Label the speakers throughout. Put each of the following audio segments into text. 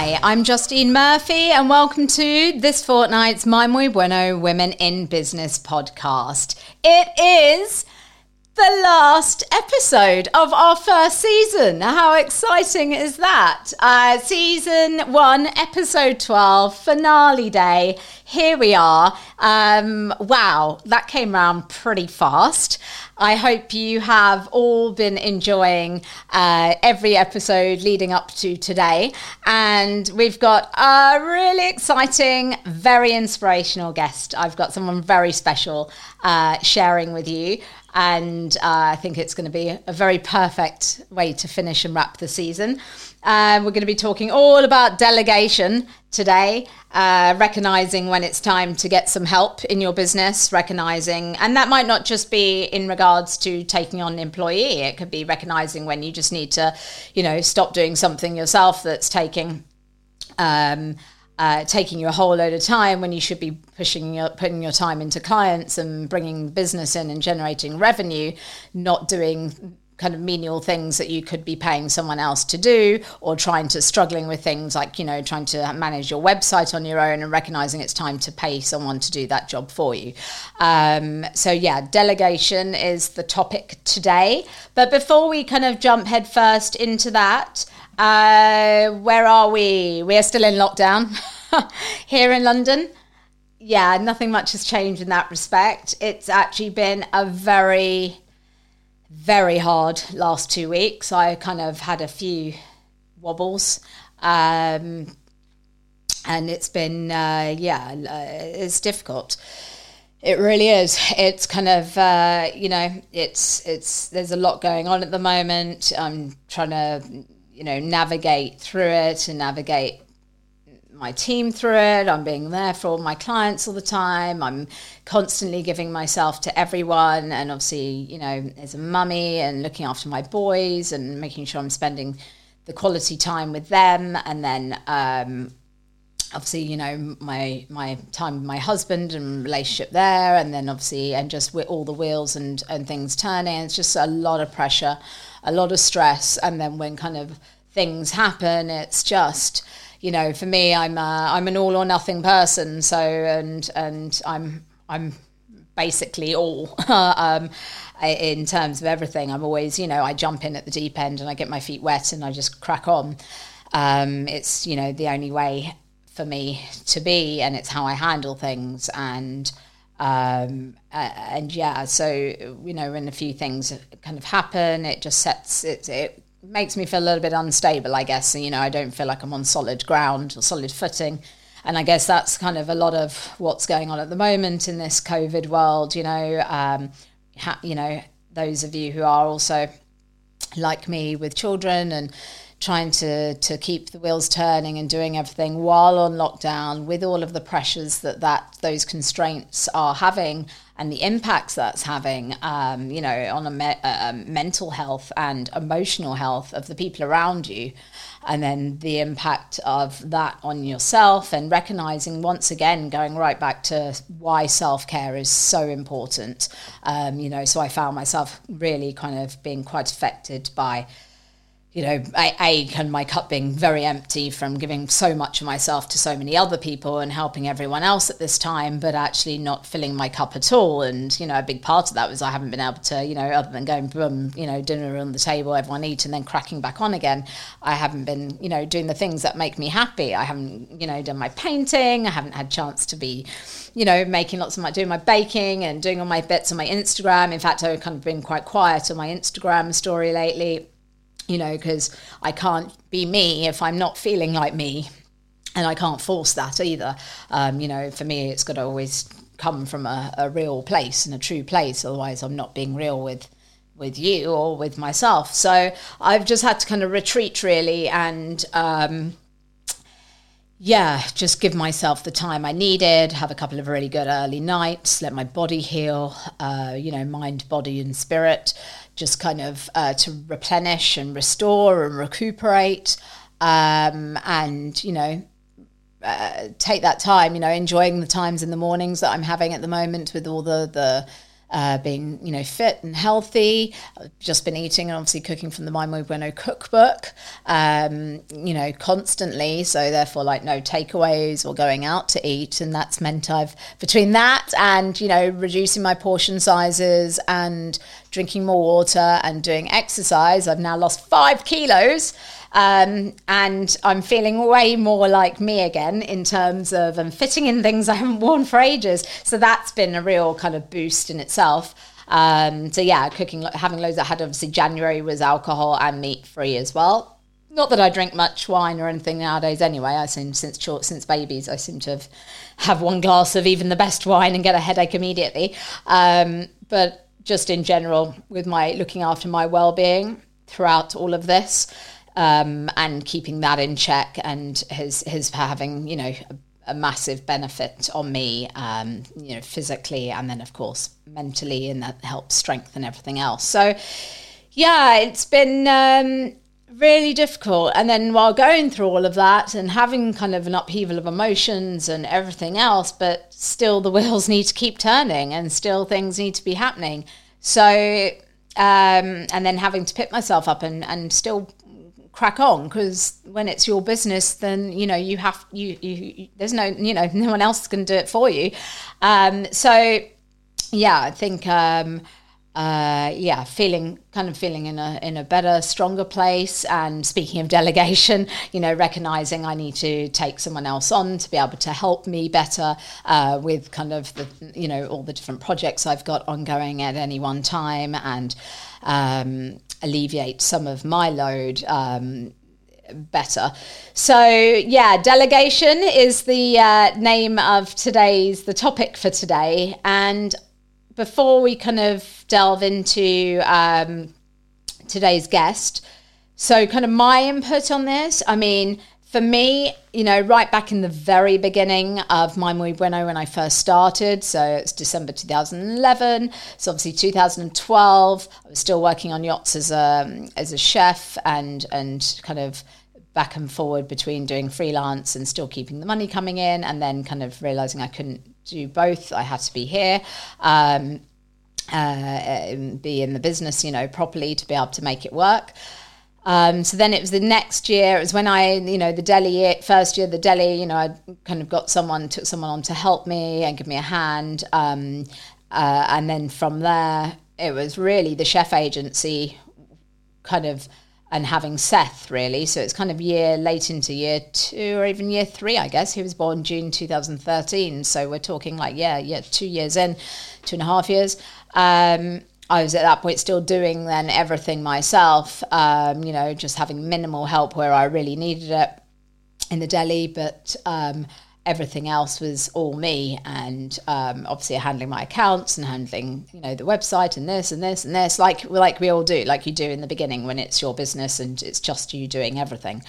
Speaker 1: Hi, I'm Justine Murphy, and welcome to this fortnight's My Muy Bueno Women in Business podcast. It is the last episode of our first season. How exciting is that? Uh, season one, episode 12, finale day. Here we are. Um, wow, that came around pretty fast. I hope you have all been enjoying uh, every episode leading up to today. And we've got a really exciting, very inspirational guest. I've got someone very special uh, sharing with you and uh, I think it's going to be a very perfect way to finish and wrap the season. Uh, we're going to be talking all about delegation today, uh, recognizing when it's time to get some help in your business, recognizing, and that might not just be in regards to taking on an employee, it could be recognizing when you just need to, you know, stop doing something yourself that's taking. Um, uh, taking you a whole load of time when you should be pushing your putting your time into clients and bringing business in and generating revenue, not doing kind of menial things that you could be paying someone else to do or trying to struggling with things like you know trying to manage your website on your own and recognizing it's time to pay someone to do that job for you. Um, so yeah delegation is the topic today. But before we kind of jump headfirst into that uh, where are we? We are still in lockdown here in London. Yeah, nothing much has changed in that respect. It's actually been a very, very hard last two weeks. I kind of had a few wobbles. Um, and it's been, uh, yeah, uh, it's difficult. It really is. It's kind of uh, you know, it's it's there's a lot going on at the moment. I'm trying to you know, navigate through it and navigate my team through it. I'm being there for all my clients all the time. I'm constantly giving myself to everyone. And obviously, you know, as a mummy and looking after my boys and making sure I'm spending the quality time with them. And then, um, obviously, you know, my my time with my husband and relationship there. And then obviously, and just with all the wheels and, and things turning. It's just a lot of pressure a lot of stress, and then when kind of things happen, it's just you know, for me, I'm a, I'm an all or nothing person. So and and I'm I'm basically all um, in terms of everything. I'm always you know I jump in at the deep end and I get my feet wet and I just crack on. Um, it's you know the only way for me to be, and it's how I handle things and. Um, and yeah, so you know, when a few things kind of happen, it just sets it. It makes me feel a little bit unstable, I guess. You know, I don't feel like I'm on solid ground or solid footing. And I guess that's kind of a lot of what's going on at the moment in this COVID world. You know, um, ha- you know, those of you who are also like me with children and trying to to keep the wheels turning and doing everything while on lockdown with all of the pressures that that those constraints are having and the impacts that's having um, you know on a me- uh, mental health and emotional health of the people around you. And then the impact of that on yourself and recognizing once again going right back to why self-care is so important. Um, you know so i found myself really kind of being quite affected by you know, a, a can my cup being very empty from giving so much of myself to so many other people and helping everyone else at this time, but actually not filling my cup at all. And you know, a big part of that was I haven't been able to, you know, other than going boom, you know, dinner on the table, everyone eat, and then cracking back on again. I haven't been, you know, doing the things that make me happy. I haven't, you know, done my painting. I haven't had chance to be, you know, making lots of my doing my baking and doing all my bits on my Instagram. In fact, I've kind of been quite quiet on my Instagram story lately you know, because I can't be me if I'm not feeling like me. And I can't force that either. Um, you know, for me, it's got to always come from a, a real place and a true place. Otherwise, I'm not being real with with you or with myself. So I've just had to kind of retreat really and um, yeah, just give myself the time I needed, have a couple of really good early nights, let my body heal, uh, you know, mind, body, and spirit, just kind of uh, to replenish and restore and recuperate. Um, and, you know, uh, take that time, you know, enjoying the times in the mornings that I'm having at the moment with all the, the, uh, being, you know, fit and healthy. I've just been eating and obviously cooking from the My Muy Bueno cookbook, um, you know, constantly. So therefore, like no takeaways or going out to eat, and that's meant I've between that and you know reducing my portion sizes and drinking more water and doing exercise, I've now lost five kilos. Um, and I'm feeling way more like me again in terms of I'm fitting in things I haven't worn for ages. So that's been a real kind of boost in itself. Um, so yeah, cooking, having loads. I had obviously January was alcohol and meat free as well. Not that I drink much wine or anything nowadays. Anyway, I seem since since babies, I seem to have have one glass of even the best wine and get a headache immediately. Um, but just in general, with my looking after my well being throughout all of this um, and keeping that in check and his his having you know a, a massive benefit on me um, you know physically and then of course mentally and that helps strengthen everything else. So yeah it's been um, really difficult. And then while going through all of that and having kind of an upheaval of emotions and everything else but still the wheels need to keep turning and still things need to be happening. So um, and then having to pick myself up and, and still crack on because when it's your business then you know you have you, you, you there's no you know no one else can do it for you. Um, so yeah i think um, uh, yeah, feeling kind of feeling in a in a better, stronger place. And speaking of delegation, you know, recognizing I need to take someone else on to be able to help me better uh, with kind of the you know all the different projects I've got ongoing at any one time, and um, alleviate some of my load. Um, better. So, yeah, delegation is the uh, name of today's, the topic for today. And before we kind of delve into um, today's guest, so kind of my input on this, I mean, for me, you know, right back in the very beginning of My Muy Bueno when I first started, so it's December 2011. So obviously 2012, I was still working on yachts as a as a chef and and kind of back and forward between doing freelance and still keeping the money coming in, and then kind of realizing I couldn't do both. I had to be here. Um, uh, be in the business, you know, properly to be able to make it work. Um, so then it was the next year. It was when I, you know, the deli year, first year, the deli, you know, I kind of got someone, took someone on to help me and give me a hand. Um, uh, and then from there, it was really the chef agency kind of and having Seth really. So it's kind of year late into year two or even year three, I guess. He was born June 2013. So we're talking like, yeah, yeah, two years in, two and a half years. Um, I was at that point still doing then everything myself, um, you know, just having minimal help where I really needed it in the deli, but um, everything else was all me and um, obviously handling my accounts and handling you know the website and this and this and this like like we all do like you do in the beginning when it's your business and it's just you doing everything.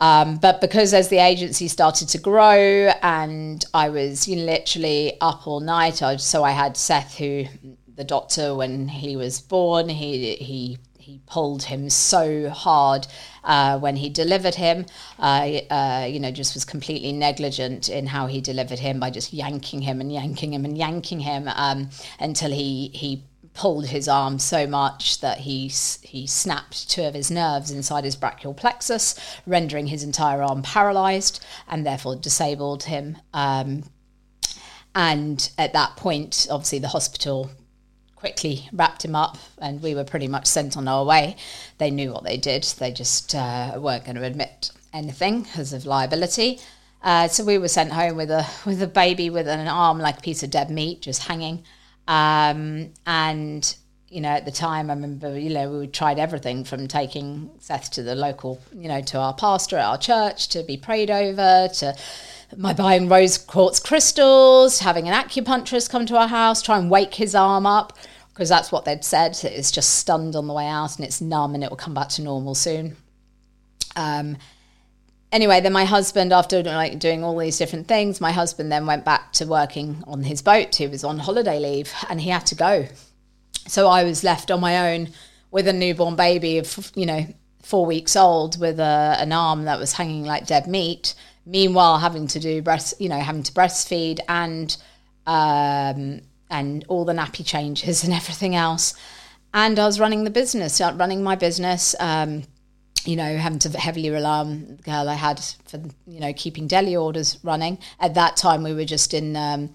Speaker 1: Um, but because as the agency started to grow and I was you know, literally up all night, I, so I had Seth, who the doctor when he was born, he he he pulled him so hard uh, when he delivered him. Uh, uh, you know, just was completely negligent in how he delivered him by just yanking him and yanking him and yanking him um, until he he pulled his arm so much that he he snapped two of his nerves inside his brachial plexus, rendering his entire arm paralyzed and therefore disabled him. Um, and at that point, obviously, the hospital quickly wrapped him up, and we were pretty much sent on our way. They knew what they did; they just uh, weren't going to admit anything because of liability. Uh, so we were sent home with a with a baby with an arm like a piece of dead meat, just hanging. Um, and you know, at the time, I remember, you know, we tried everything from taking Seth to the local, you know, to our pastor at our church to be prayed over, to my buying rose quartz crystals, having an acupuncturist come to our house, try and wake his arm up, because that's what they'd said. It's just stunned on the way out and it's numb and it will come back to normal soon. Um, anyway, then my husband, after like doing all these different things, my husband then went back to working on his boat. He was on holiday leave and he had to go. So I was left on my own with a newborn baby of, you know, four weeks old with a, an arm that was hanging like dead meat meanwhile having to do breast you know having to breastfeed and um, and all the nappy changes and everything else. And I was running the business, uh, running my business. Um, you know, having to heavily rely on the girl I had for, you know, keeping deli orders running. At that time, we were just in um,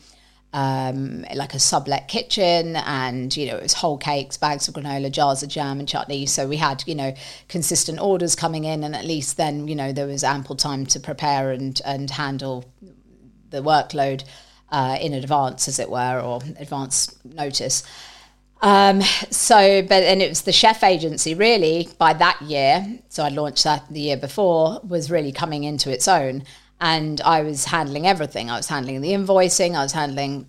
Speaker 1: um, like a sublet kitchen, and you know, it was whole cakes, bags of granola, jars of jam and chutney. So we had, you know, consistent orders coming in, and at least then, you know, there was ample time to prepare and and handle the workload uh, in advance, as it were, or advance notice. Um, so, but and it was the chef agency really by that year. So I launched that the year before was really coming into its own, and I was handling everything. I was handling the invoicing. I was handling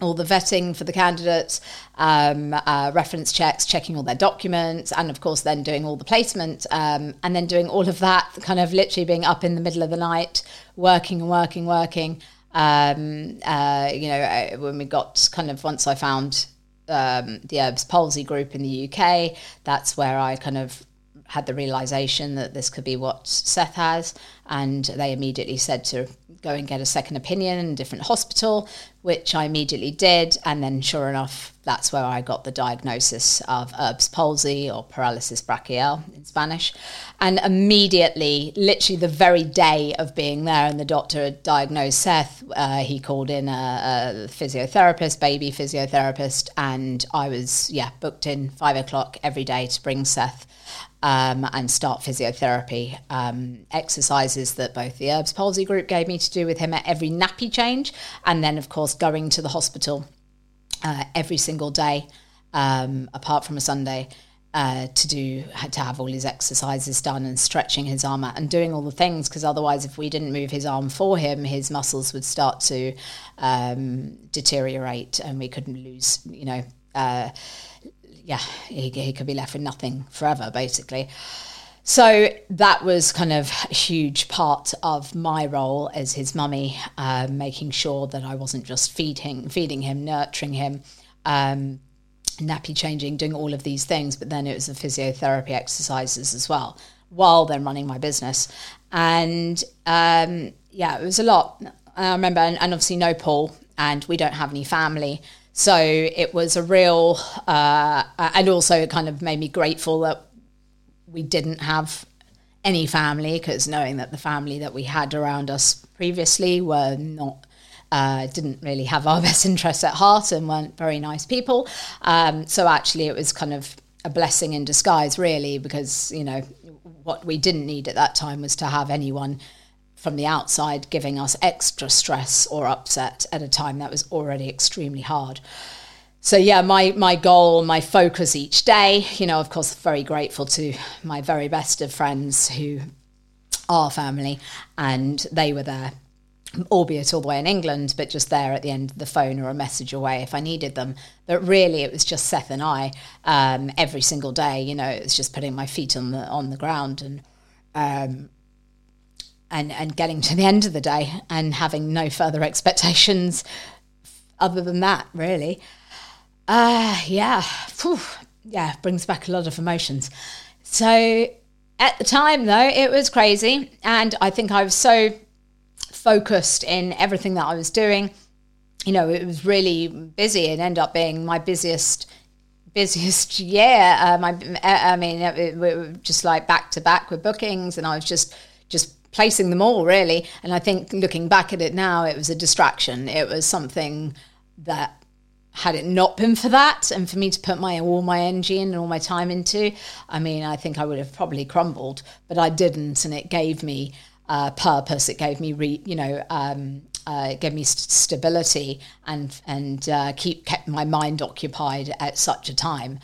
Speaker 1: all the vetting for the candidates, um, uh, reference checks, checking all their documents, and of course, then doing all the placement, um, and then doing all of that, kind of literally being up in the middle of the night, working and working, working. Um, uh, you know, when we got kind of once I found um, the Erb's Palsy group in the UK. That's where I kind of had the realization that this could be what Seth has. And they immediately said to go and get a second opinion in a different hospital, which I immediately did. And then, sure enough, that's where I got the diagnosis of Erb's palsy or paralysis brachial in Spanish. And immediately, literally the very day of being there, and the doctor had diagnosed Seth, uh, he called in a, a physiotherapist, baby physiotherapist, and I was, yeah, booked in five o'clock every day to bring Seth um, and start physiotherapy um, exercises that both the Erbs Palsy group gave me to do with him at every nappy change, and then of course going to the hospital uh, every single day, um, apart from a Sunday. Uh, to do to have all his exercises done and stretching his arm out and doing all the things because otherwise if we didn't move his arm for him his muscles would start to um, deteriorate and we couldn't lose you know uh, yeah, he, he could be left with nothing forever, basically. So that was kind of a huge part of my role as his mummy, uh, making sure that I wasn't just feeding, feeding him, nurturing him, um, nappy changing, doing all of these things, but then it was the physiotherapy exercises as well, while then running my business. And um, yeah, it was a lot. I remember, and, and obviously no Paul, and we don't have any family. So it was a real, uh, and also it kind of made me grateful that we didn't have any family because knowing that the family that we had around us previously were not. Uh, didn't really have our best interests at heart and weren't very nice people. Um, so actually, it was kind of a blessing in disguise, really, because you know what we didn't need at that time was to have anyone from the outside giving us extra stress or upset at a time that was already extremely hard. So yeah, my my goal, my focus each day, you know, of course, very grateful to my very best of friends who are family, and they were there, albeit all the way in England, but just there at the end of the phone or a message away if I needed them. But really, it was just Seth and I um, every single day. You know, it was just putting my feet on the on the ground and um, and, and getting to the end of the day and having no further expectations other than that, really. Uh, yeah, Whew. yeah, brings back a lot of emotions. So at the time, though, it was crazy. And I think I was so focused in everything that I was doing. You know, it was really busy and ended up being my busiest busiest year. Um, I, I mean, it, it, it, just like back to back with bookings, and I was just just placing them all really. And I think looking back at it now, it was a distraction. It was something that had it not been for that and for me to put my all my energy in and all my time into, I mean, I think I would have probably crumbled, but I didn't, and it gave me uh, purpose. It gave me, re, you know, um, uh, it gave me st- stability and and uh, keep kept my mind occupied at such a time.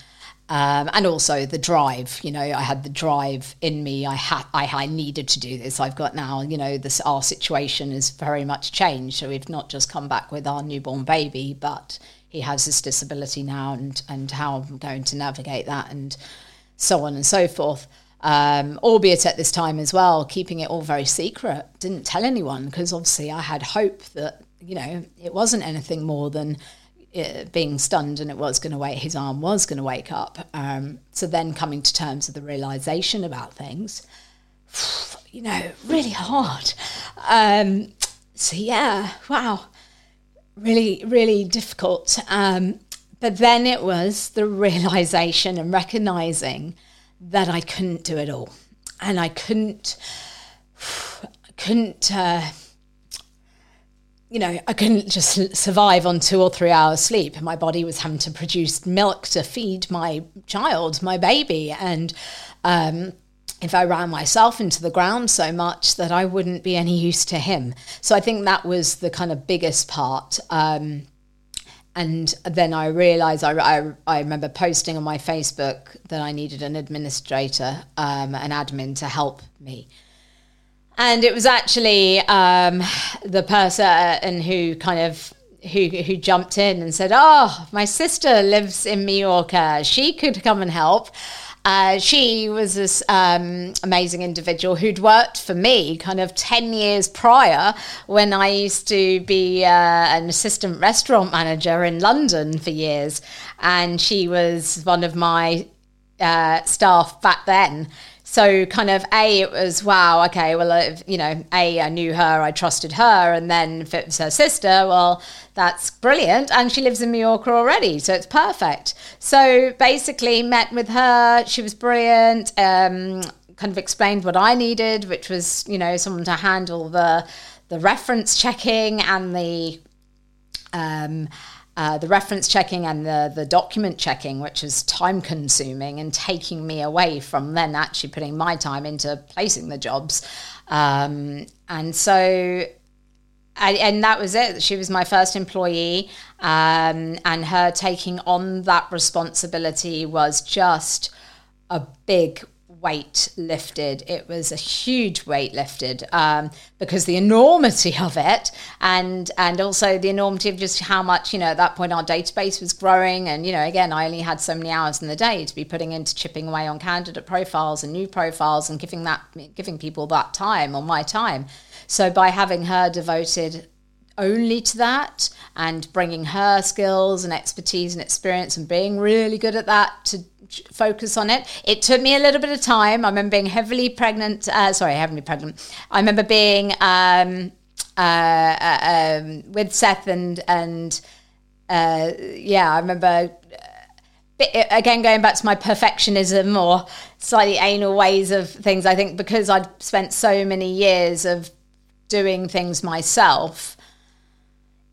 Speaker 1: Um, and also the drive. You know, I had the drive in me. I had, I, I needed to do this. I've got now. You know, this our situation is very much changed. So we've not just come back with our newborn baby, but he has this disability now, and and how I'm going to navigate that, and so on and so forth. Um, albeit at this time as well, keeping it all very secret. Didn't tell anyone because obviously I had hope that you know it wasn't anything more than being stunned and it was going to wake his arm was going to wake up um, so then coming to terms with the realization about things you know really hard um, so yeah wow really, really difficult. Um, but then it was the realization and recognizing that I couldn't do it all, and I couldn't, couldn't. Uh, you know, I couldn't just survive on two or three hours sleep. My body was having to produce milk to feed my child, my baby, and um, if I ran myself into the ground so much that I wouldn't be any use to him. So I think that was the kind of biggest part. Um, and then I realized I, I, I, remember posting on my Facebook that I needed an administrator, um, an admin to help me. And it was actually um, the person who kind of who who jumped in and said, "Oh, my sister lives in Mallorca. She could come and help." Uh, she was this um, amazing individual who'd worked for me kind of 10 years prior when I used to be uh, an assistant restaurant manager in London for years. And she was one of my uh, staff back then. So, kind of, A, it was, wow, okay, well, you know, A, I knew her, I trusted her. And then if it was her sister, well, that's brilliant. And she lives in Mallorca already. So it's perfect. So basically, met with her. She was brilliant. Um, kind of explained what I needed, which was, you know, someone to handle the the reference checking and the um, uh, the reference checking and the the document checking, which is time consuming and taking me away from then actually putting my time into placing the jobs. Um, and so I, and that was it. She was my first employee, um, and her taking on that responsibility was just a big weight lifted. It was a huge weight lifted um, because the enormity of it, and and also the enormity of just how much you know at that point our database was growing, and you know again I only had so many hours in the day to be putting into chipping away on candidate profiles and new profiles and giving that giving people that time or my time. So by having her devoted only to that and bringing her skills and expertise and experience and being really good at that to focus on it. It took me a little bit of time. I remember being heavily pregnant. Uh, sorry, heavily pregnant. I remember being um, uh, uh, um, with Seth and and uh, yeah, I remember. Uh, again, going back to my perfectionism or slightly anal ways of things, I think because I'd spent so many years of doing things myself,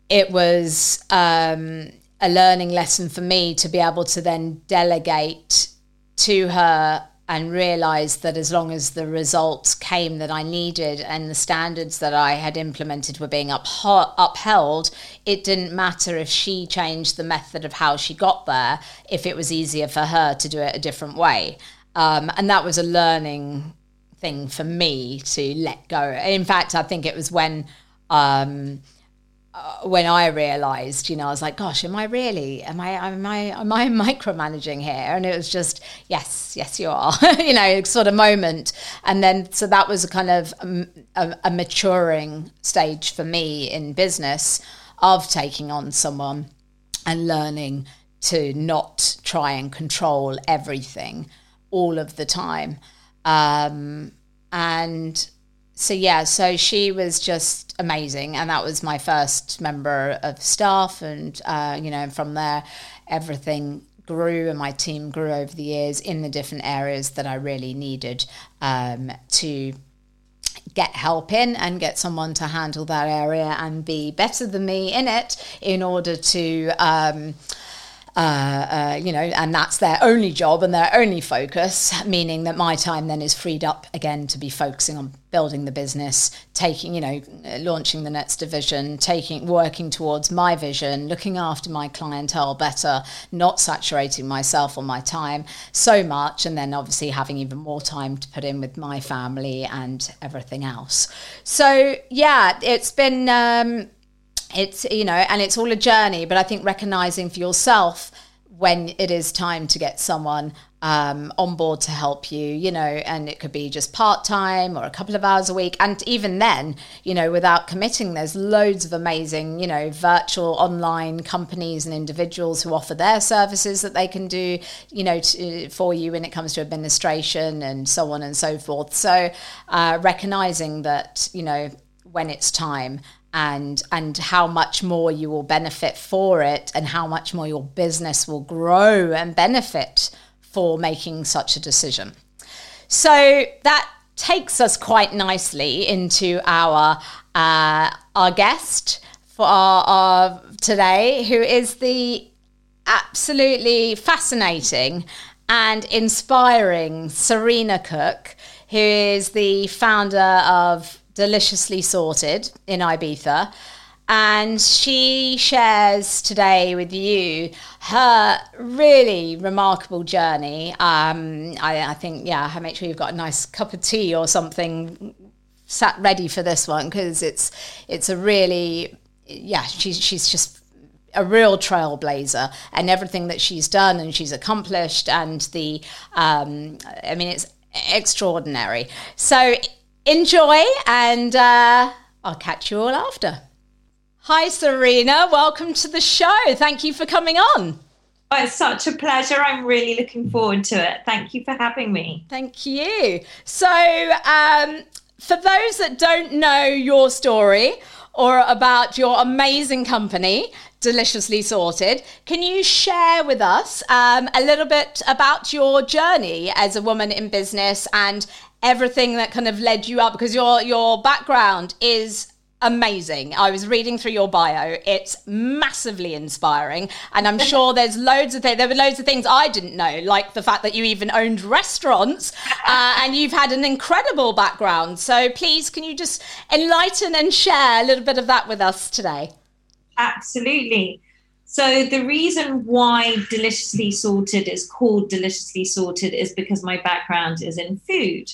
Speaker 1: it was um, a learning lesson for me to be able to then delegate to her and realize that as long as the results came that I needed and the standards that I had implemented were being upheld, it didn't matter if she changed the method of how she got there, if it was easier for her to do it a different way. Um, and that was a learning thing for me to let go. In fact, I think it was when. Um, uh, when I realized, you know, I was like, gosh, am I really, am I, am I, am I micromanaging here? And it was just, yes, yes, you are, you know, sort of moment. And then, so that was a kind of um, a, a maturing stage for me in business of taking on someone and learning to not try and control everything all of the time. Um, and so yeah, so she was just amazing, and that was my first member of staff, and uh, you know, from there, everything grew, and my team grew over the years in the different areas that I really needed um, to get help in and get someone to handle that area and be better than me in it in order to. Um, uh, uh, you know, and that's their only job and their only focus, meaning that my time then is freed up again to be focusing on building the business, taking, you know, launching the next division, taking, working towards my vision, looking after my clientele better, not saturating myself on my time so much, and then obviously having even more time to put in with my family and everything else. So yeah, it's been. Um, it's you know and it's all a journey but i think recognizing for yourself when it is time to get someone um, on board to help you, you know, and it could be just part time or a couple of hours a week. And even then, you know, without committing, there's loads of amazing, you know, virtual online companies and individuals who offer their services that they can do, you know, to, for you when it comes to administration and so on and so forth. So, uh, recognizing that, you know, when it's time and and how much more you will benefit for it and how much more your business will grow and benefit for making such a decision. So that takes us quite nicely into our uh, our guest for our, our today, who is the absolutely fascinating and inspiring Serena Cook, who is the founder of Deliciously Sorted in Ibiza. And she shares today with you her really remarkable journey. Um, I, I think, yeah, make sure you've got a nice cup of tea or something sat ready for this one because it's it's a really yeah she's she's just a real trailblazer and everything that she's done and she's accomplished and the um, I mean it's extraordinary. So enjoy and uh, I'll catch you all after. Hi Serena, welcome to the show. Thank you for coming on.
Speaker 2: Oh, it's such a pleasure. I'm really looking forward to it. Thank you for having me.
Speaker 1: Thank you. So, um, for those that don't know your story, or about your amazing company, Deliciously Sorted. Can you share with us um, a little bit about your journey as a woman in business and everything that kind of led you up? Because your your background is amazing. I was reading through your bio. It's massively inspiring. And I'm sure there's loads of things. There were loads of things I didn't know, like the fact that you even owned restaurants uh, and you've had an incredible background. So please, can you just enlighten and share a little bit of that with us today?
Speaker 2: Absolutely. So the reason why Deliciously Sorted is called Deliciously Sorted is because my background is in food.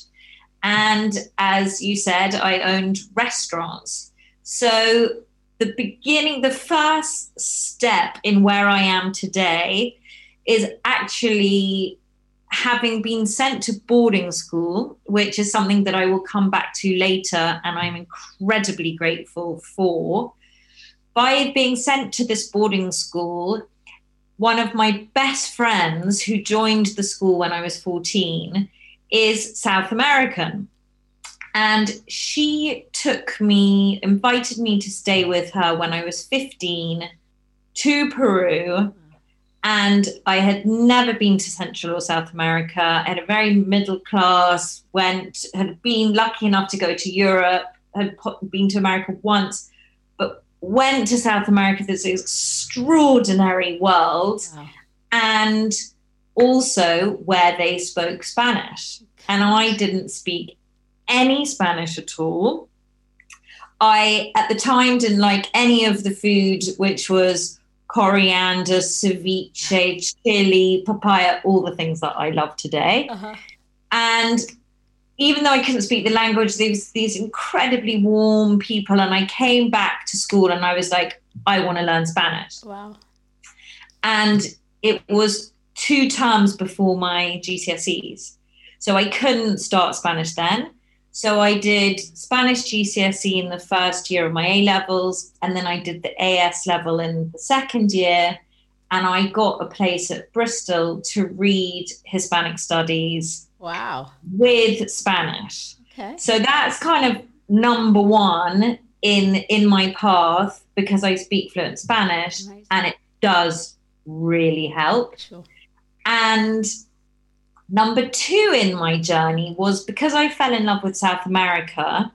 Speaker 2: And as you said, I owned restaurants. So the beginning, the first step in where I am today is actually having been sent to boarding school, which is something that I will come back to later, and I'm incredibly grateful for. By being sent to this boarding school, one of my best friends who joined the school when I was 14 is South American. And she took me, invited me to stay with her when I was 15 to Peru. And I had never been to Central or South America. I had a very middle class, went, had been lucky enough to go to Europe, had been to America once, went to South America, this extraordinary world, wow. and also where they spoke Spanish. And I didn't speak any Spanish at all. I, at the time, didn't like any of the food, which was coriander, ceviche, chili, papaya, all the things that I love today. Uh-huh. And even though I couldn't speak the language, these these incredibly warm people, and I came back to school and I was like, I want to learn Spanish.
Speaker 1: Wow.
Speaker 2: And it was two terms before my GCSEs. So I couldn't start Spanish then. So I did Spanish GCSE in the first year of my A levels, and then I did the AS level in the second year. And I got a place at Bristol to read Hispanic studies.
Speaker 1: Wow.
Speaker 2: With Spanish.
Speaker 1: Okay.
Speaker 2: So that's kind of number one in in my path because I speak fluent Spanish Amazing. and it does really help.
Speaker 1: Sure.
Speaker 2: And Number two in my journey was because I fell in love with South America.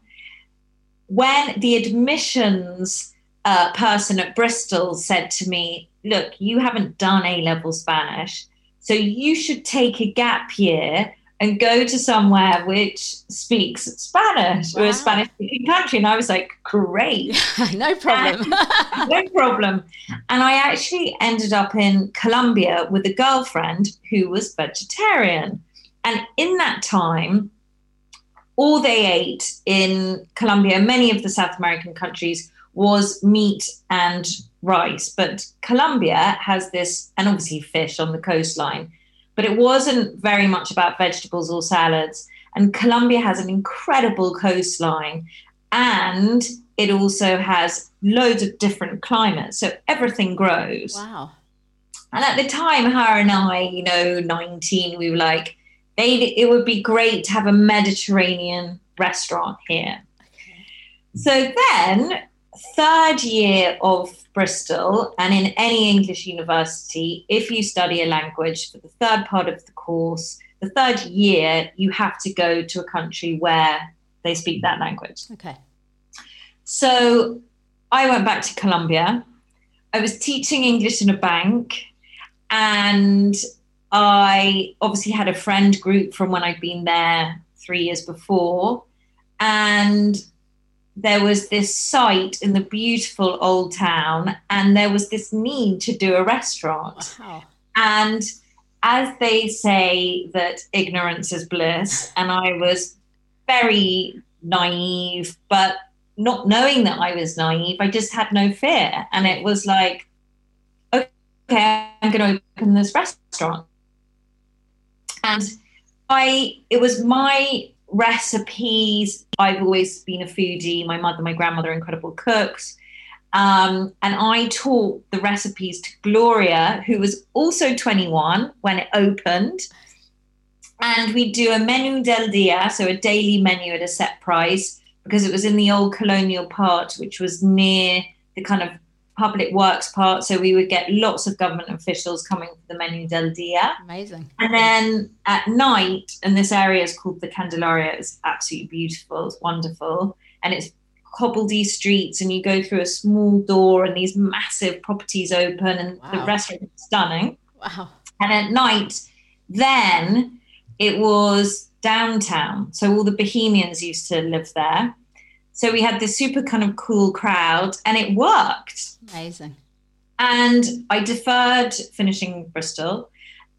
Speaker 2: When the admissions uh, person at Bristol said to me, Look, you haven't done A level Spanish, so you should take a gap year and go to somewhere which speaks Spanish wow. or a Spanish speaking country. And I was like, great.
Speaker 1: no problem.
Speaker 2: no problem. And I actually ended up in Colombia with a girlfriend who was vegetarian. And in that time, all they ate in Colombia, many of the South American countries, was meat and rice. But Colombia has this, and obviously fish on the coastline but it wasn't very much about vegetables or salads. And Colombia has an incredible coastline and it also has loads of different climates. So everything grows.
Speaker 1: Wow.
Speaker 2: And at the time, her and I, you know, 19, we were like, it would be great to have a Mediterranean restaurant here. Okay. So then third year of Bristol and in any English university, if you study a language for the third part of the course, the third year, you have to go to a country where they speak that language.
Speaker 1: Okay.
Speaker 2: So I went back to Colombia. I was teaching English in a bank and I obviously had a friend group from when I'd been there three years before. And there was this site in the beautiful old town, and there was this need to do a restaurant.
Speaker 1: Wow.
Speaker 2: And as they say that ignorance is bliss, and I was very naive, but not knowing that I was naive, I just had no fear. And it was like, okay, I'm going to open this restaurant. And I, it was my recipes. I've always been a foodie. My mother, my grandmother, incredible cooks. Um, and I taught the recipes to Gloria, who was also 21 when it opened. And we do a menu del dia, so a daily menu at a set price, because it was in the old colonial part, which was near the kind of public works part. So we would get lots of government officials coming for the menu del dia.
Speaker 1: Amazing.
Speaker 2: And then at night, and this area is called the Candelaria, it's absolutely beautiful, it's wonderful. And it's cobbledy streets, and you go through a small door, and these massive properties open, and the restaurant is stunning.
Speaker 1: Wow.
Speaker 2: And at night, then it was downtown. So all the Bohemians used to live there. So we had this super kind of cool crowd, and it worked.
Speaker 1: Amazing.
Speaker 2: And I deferred finishing Bristol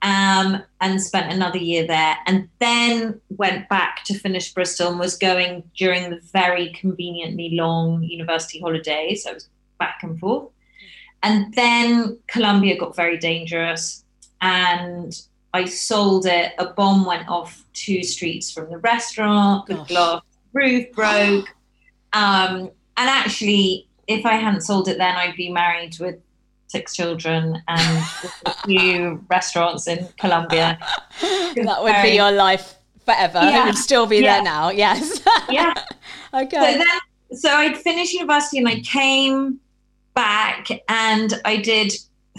Speaker 2: um, and spent another year there, and then went back to finish Bristol and was going during the very conveniently long university holidays. I was back and forth. And then Colombia got very dangerous, and I sold it. A bomb went off two streets from the restaurant, the glass roof broke. Um, and actually, if I hadn't sold it then, I'd be married with six children and a few restaurants in Colombia.
Speaker 1: that would be your life forever. It would still be
Speaker 2: Yeah.
Speaker 1: there now. Yes.
Speaker 2: Yeah.
Speaker 1: okay.
Speaker 2: So then, so I'd finished university and I came back and I did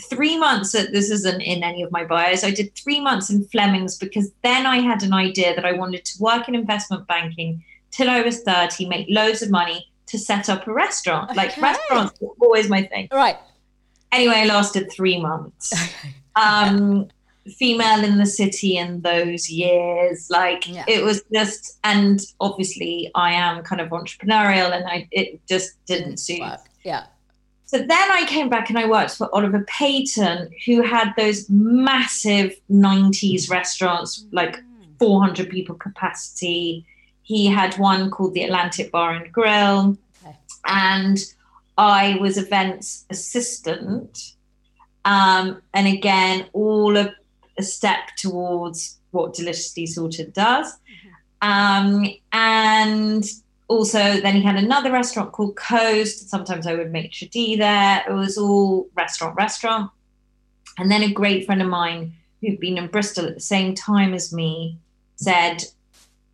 Speaker 2: three months at this isn't in any of my bios. I did three months in Fleming's because then I had an idea that I wanted to work in investment banking till I was 30, make loads of money to set up a restaurant. Like restaurants were always my thing.
Speaker 1: right.
Speaker 2: Anyway, I lasted three months. um female in the city in those years like
Speaker 1: Yeah.
Speaker 2: it was just and obviously i am kind of entrepreneurial and i it just didn't suit.
Speaker 1: Yeah.
Speaker 2: so then i came back and i worked for oliver peyton who had those massive 90s restaurants like 400 people capacity he had one called the atlantic bar and grill
Speaker 1: Okay.
Speaker 2: and i was events assistant um, and again, all a, a step towards what Deliciously Sorted does. Um, and also, then he had another restaurant called Coast. Sometimes I would make chadi there. It was all restaurant, restaurant. And then a great friend of mine who'd been in Bristol at the same time as me said,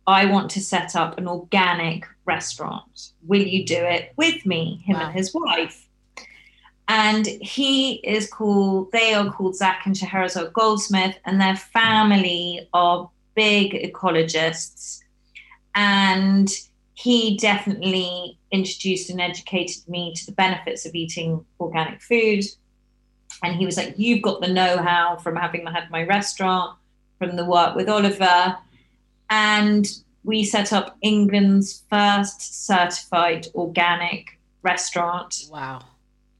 Speaker 2: I want to set up an organic restaurant. Will you do it with me? Him
Speaker 1: Wow.
Speaker 2: and his wife. And he is called, they are called Zac and Sheherazade Goldsmith, and their family are big ecologists. And he definitely introduced and educated me to the benefits of eating organic food. And he was like, You've got the know how from having had my restaurant, from the work with Oliver. And we set up England's first certified organic restaurant
Speaker 1: Wow.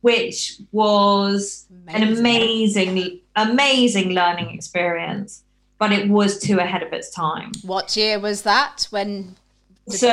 Speaker 2: which was an amazing, amazing learning experience. But it was too ahead of its time.
Speaker 1: What year was that? When?
Speaker 2: So,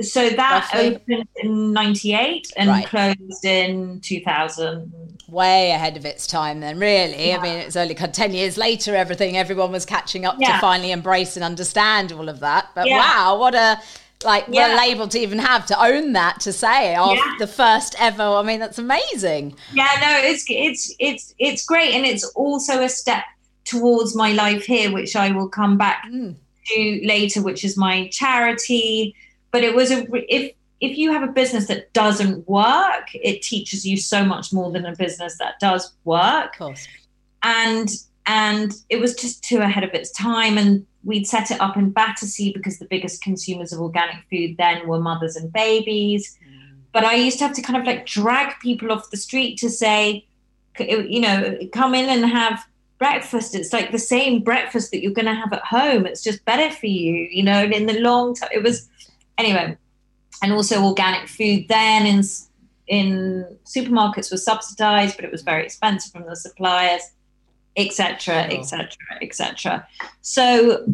Speaker 2: so that
Speaker 1: Roughly?
Speaker 2: opened in '98 and
Speaker 1: Right.
Speaker 2: closed in 2000.
Speaker 1: Way ahead of its time, then. Really,
Speaker 2: Yeah.
Speaker 1: I mean, it's only kind of ten years later. Everything, everyone was catching up to finally embrace and understand all of that. But
Speaker 2: Yeah.
Speaker 1: wow, what a like what a
Speaker 2: Yeah.
Speaker 1: label to even have to own that to say of
Speaker 2: Yeah.
Speaker 1: the first ever. I mean, that's amazing.
Speaker 2: Yeah, no, it's it's it's it's great, and it's also a step towards my life here, which I will come back
Speaker 1: Mm.
Speaker 2: to later, which is my charity. But it was a if if you have a business that doesn't work, it teaches you so much more than a business that does work.
Speaker 1: Of course.
Speaker 2: And and it was just too ahead of its time. And we'd set it up in Battersea because the biggest consumers of organic food then were mothers and babies. Mm. But I used to have to kind of like drag people off the street to say, you know, come in and have breakfast. It's like the same breakfast that you're going to have at home. It's just better for you, you know. In the long term, it was anyway, and also organic food then in in supermarkets was subsidized, but it was very expensive from the suppliers, etc., etc., etc. So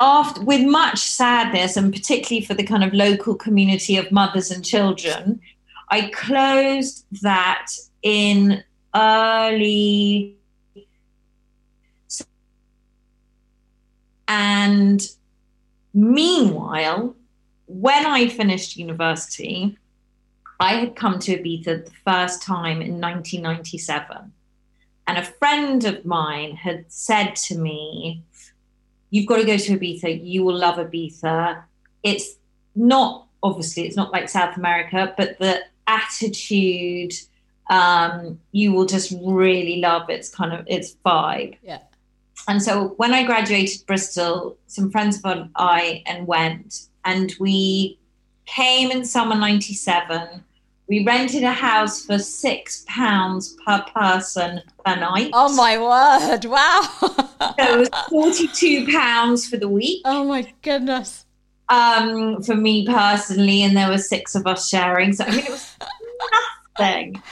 Speaker 2: after with much sadness and particularly for the kind of local community of mothers and children i closed that in early and meanwhile when i finished university i had come to ibiza the first time in 1997 and a friend of mine had said to me you've got to go to ibiza you will love ibiza it's not obviously it's not like south america but the attitude um, you will just really love its kind of its vibe.
Speaker 1: Yeah.
Speaker 2: And so when I graduated Bristol, some friends of I and went, and we came in summer '97. We rented a house for six pounds per person per night.
Speaker 1: Oh my word! Wow.
Speaker 2: so it was forty-two pounds for the week.
Speaker 1: Oh my goodness.
Speaker 2: Um, for me personally, and there were six of us sharing. So I mean, it was thing.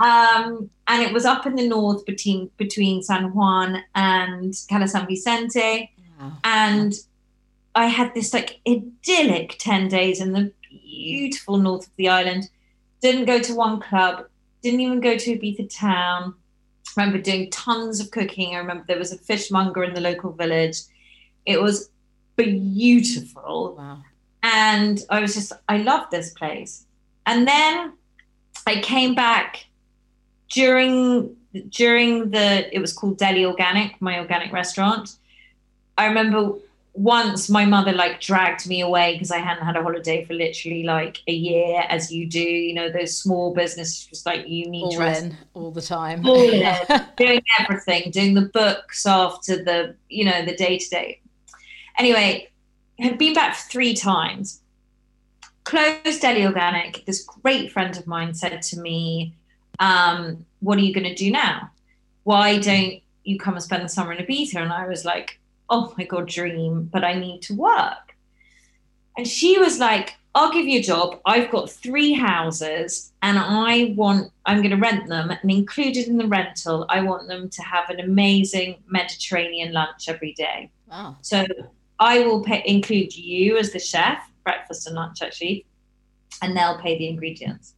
Speaker 2: Um, and it was up in the north between between San Juan and Cala San Vicente. Wow. And I had this like idyllic 10 days in the beautiful north of the island. Didn't go to one club, didn't even go to Ibiza town. I remember doing tons of cooking. I remember there was a fishmonger in the local village. It was beautiful.
Speaker 1: Wow.
Speaker 2: And I was just, I loved this place. And then I came back during during the it was called Deli Organic, my organic restaurant. I remember once my mother like dragged me away because I hadn't had a holiday for literally like a year, as you do. You know, those small businesses just like you need
Speaker 1: all
Speaker 2: to rest
Speaker 1: in, all the time,
Speaker 2: all in, doing everything, doing the books after the you know the day to day. Anyway, had been back three times closed Deli Organic, this great friend of mine said to me, um, What are you going to do now? Why don't you come and spend the summer in Ibiza? And I was like, Oh my God, dream, but I need to work. And she was like, I'll give you a job. I've got three houses and I want, I'm going to rent them. And included in the rental, I want them to have an amazing Mediterranean lunch every day.
Speaker 1: Wow.
Speaker 2: So I will pay, include you as the chef breakfast and lunch actually, and they'll pay the ingredients.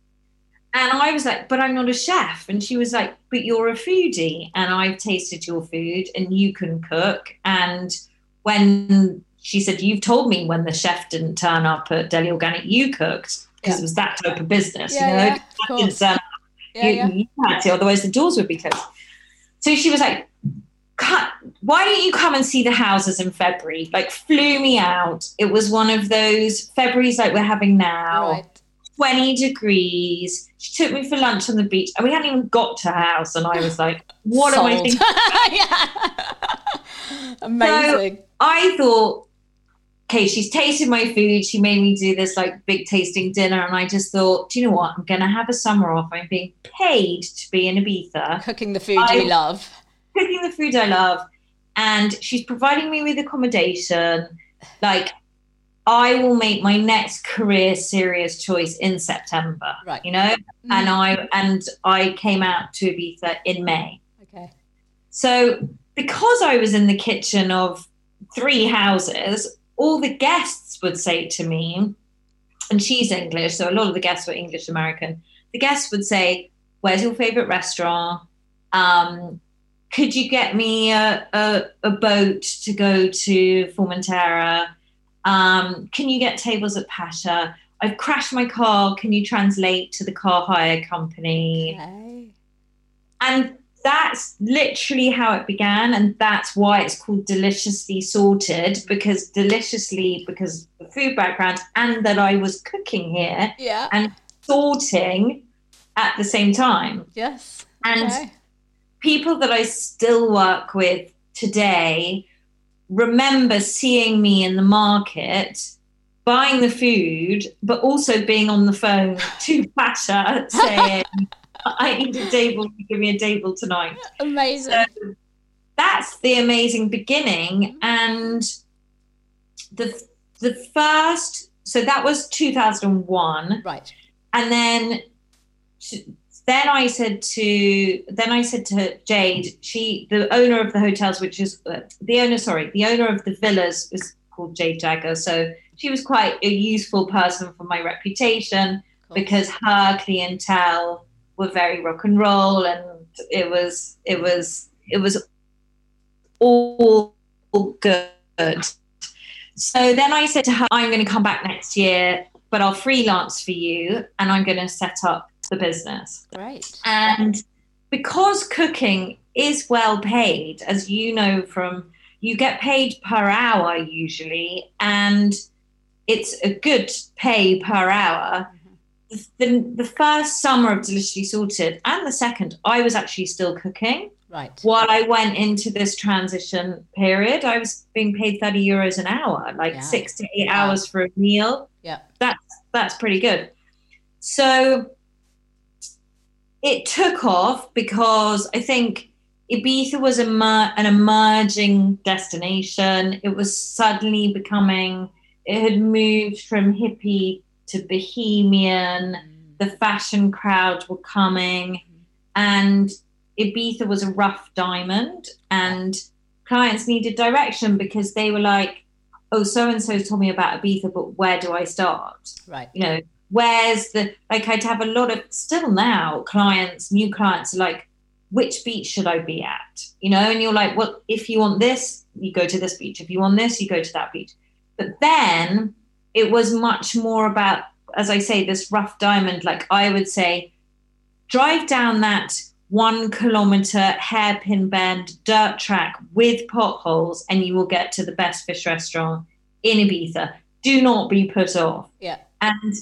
Speaker 2: And I was like, but I'm not a chef. And she was like, but you're a foodie and I've tasted your food and you can cook. And when she said, you've told me when the chef didn't turn up at Deli Organic, you cooked because yeah. it was that type of business,
Speaker 1: yeah,
Speaker 2: you know?
Speaker 1: Yeah,
Speaker 2: um, yeah, you, you had to, otherwise the doors would be closed. So she was like, why don't you come and see the houses in February? Like, flew me out. It was one of those February's like we're having now.
Speaker 1: Right.
Speaker 2: 20 degrees. She took me for lunch on the beach, and we hadn't even got to her house. And I was like, what
Speaker 1: Sold.
Speaker 2: am
Speaker 1: I thinking? Amazing.
Speaker 2: So I thought, okay, she's tasted my food. She made me do this like big tasting dinner. And I just thought, do you know what? I'm going to have a summer off. I'm being paid to be in Ibiza.
Speaker 1: Cooking the food
Speaker 2: I,
Speaker 1: you love
Speaker 2: cooking the food I love, and she's providing me with accommodation. Like, I will make my next career serious choice in September.
Speaker 1: Right.
Speaker 2: You know, mm-hmm. and I and I came out to Ibiza in May.
Speaker 1: Okay.
Speaker 2: So because I was in the kitchen of three houses, all the guests would say to me, and she's English, so a lot of the guests were English American. The guests would say, "Where's your favorite restaurant? Um, could you get me a, a, a boat to go to Formentera? Um, can you get tables at Pacha? I've crashed my car. Can you translate to the car hire company?
Speaker 1: Okay.
Speaker 2: And that's literally how it began and that's why it's called deliciously sorted because deliciously because the food background and that i was cooking here
Speaker 1: Yeah.
Speaker 2: and sorting at the same time
Speaker 1: Yes.
Speaker 2: and
Speaker 1: Okay.
Speaker 2: people that i still work with today remember seeing me in the market buying the food but also being on the phone to pacha saying i need a table. Give me a table tonight.
Speaker 1: Amazing.
Speaker 2: so that's the amazing beginning. Mm-hmm. And the the first so that was 2001
Speaker 1: right.
Speaker 2: and then then i said to then i said to jade she the owner of the hotels which is uh, the owner sorry the owner of the villas is called jade jagger so she was quite a useful person for my reputation
Speaker 1: Cool.
Speaker 2: because her clientele were very rock and roll and it was it was it was all good so then i said to her i'm going to come back next year but i'll freelance for you and i'm going to set up the business
Speaker 1: Right.
Speaker 2: and because cooking is well paid as you know from you get paid per hour usually and it's a good pay per hour mm-hmm. the, the first summer of deliciously sorted and the second i was actually still cooking
Speaker 1: Right.
Speaker 2: while i went into this transition period i was being paid 30 euros an hour like
Speaker 1: Yeah.
Speaker 2: six to eight
Speaker 1: Wow.
Speaker 2: hours for a meal
Speaker 1: Yeah.
Speaker 2: that's that's pretty good so it took off because i think ibiza was an emerging destination it was suddenly becoming it had moved from hippie to bohemian
Speaker 1: Mm.
Speaker 2: the fashion crowd were coming and Ibiza was a rough diamond and clients needed direction because they were like, oh, so and so told me about Ibiza, but where do I start?
Speaker 1: Right.
Speaker 2: You know, where's the, like, I'd have a lot of, still now, clients, new clients are like, which beach should I be at? You know, and you're like, well, if you want this, you go to this beach. If you want this, you go to that beach. But then it was much more about, as I say, this rough diamond. Like I would say, drive down that one kilometer hairpin bend dirt track with potholes, and you will get to the best fish restaurant in Ibiza. Do not be put off.
Speaker 1: Yeah.
Speaker 2: And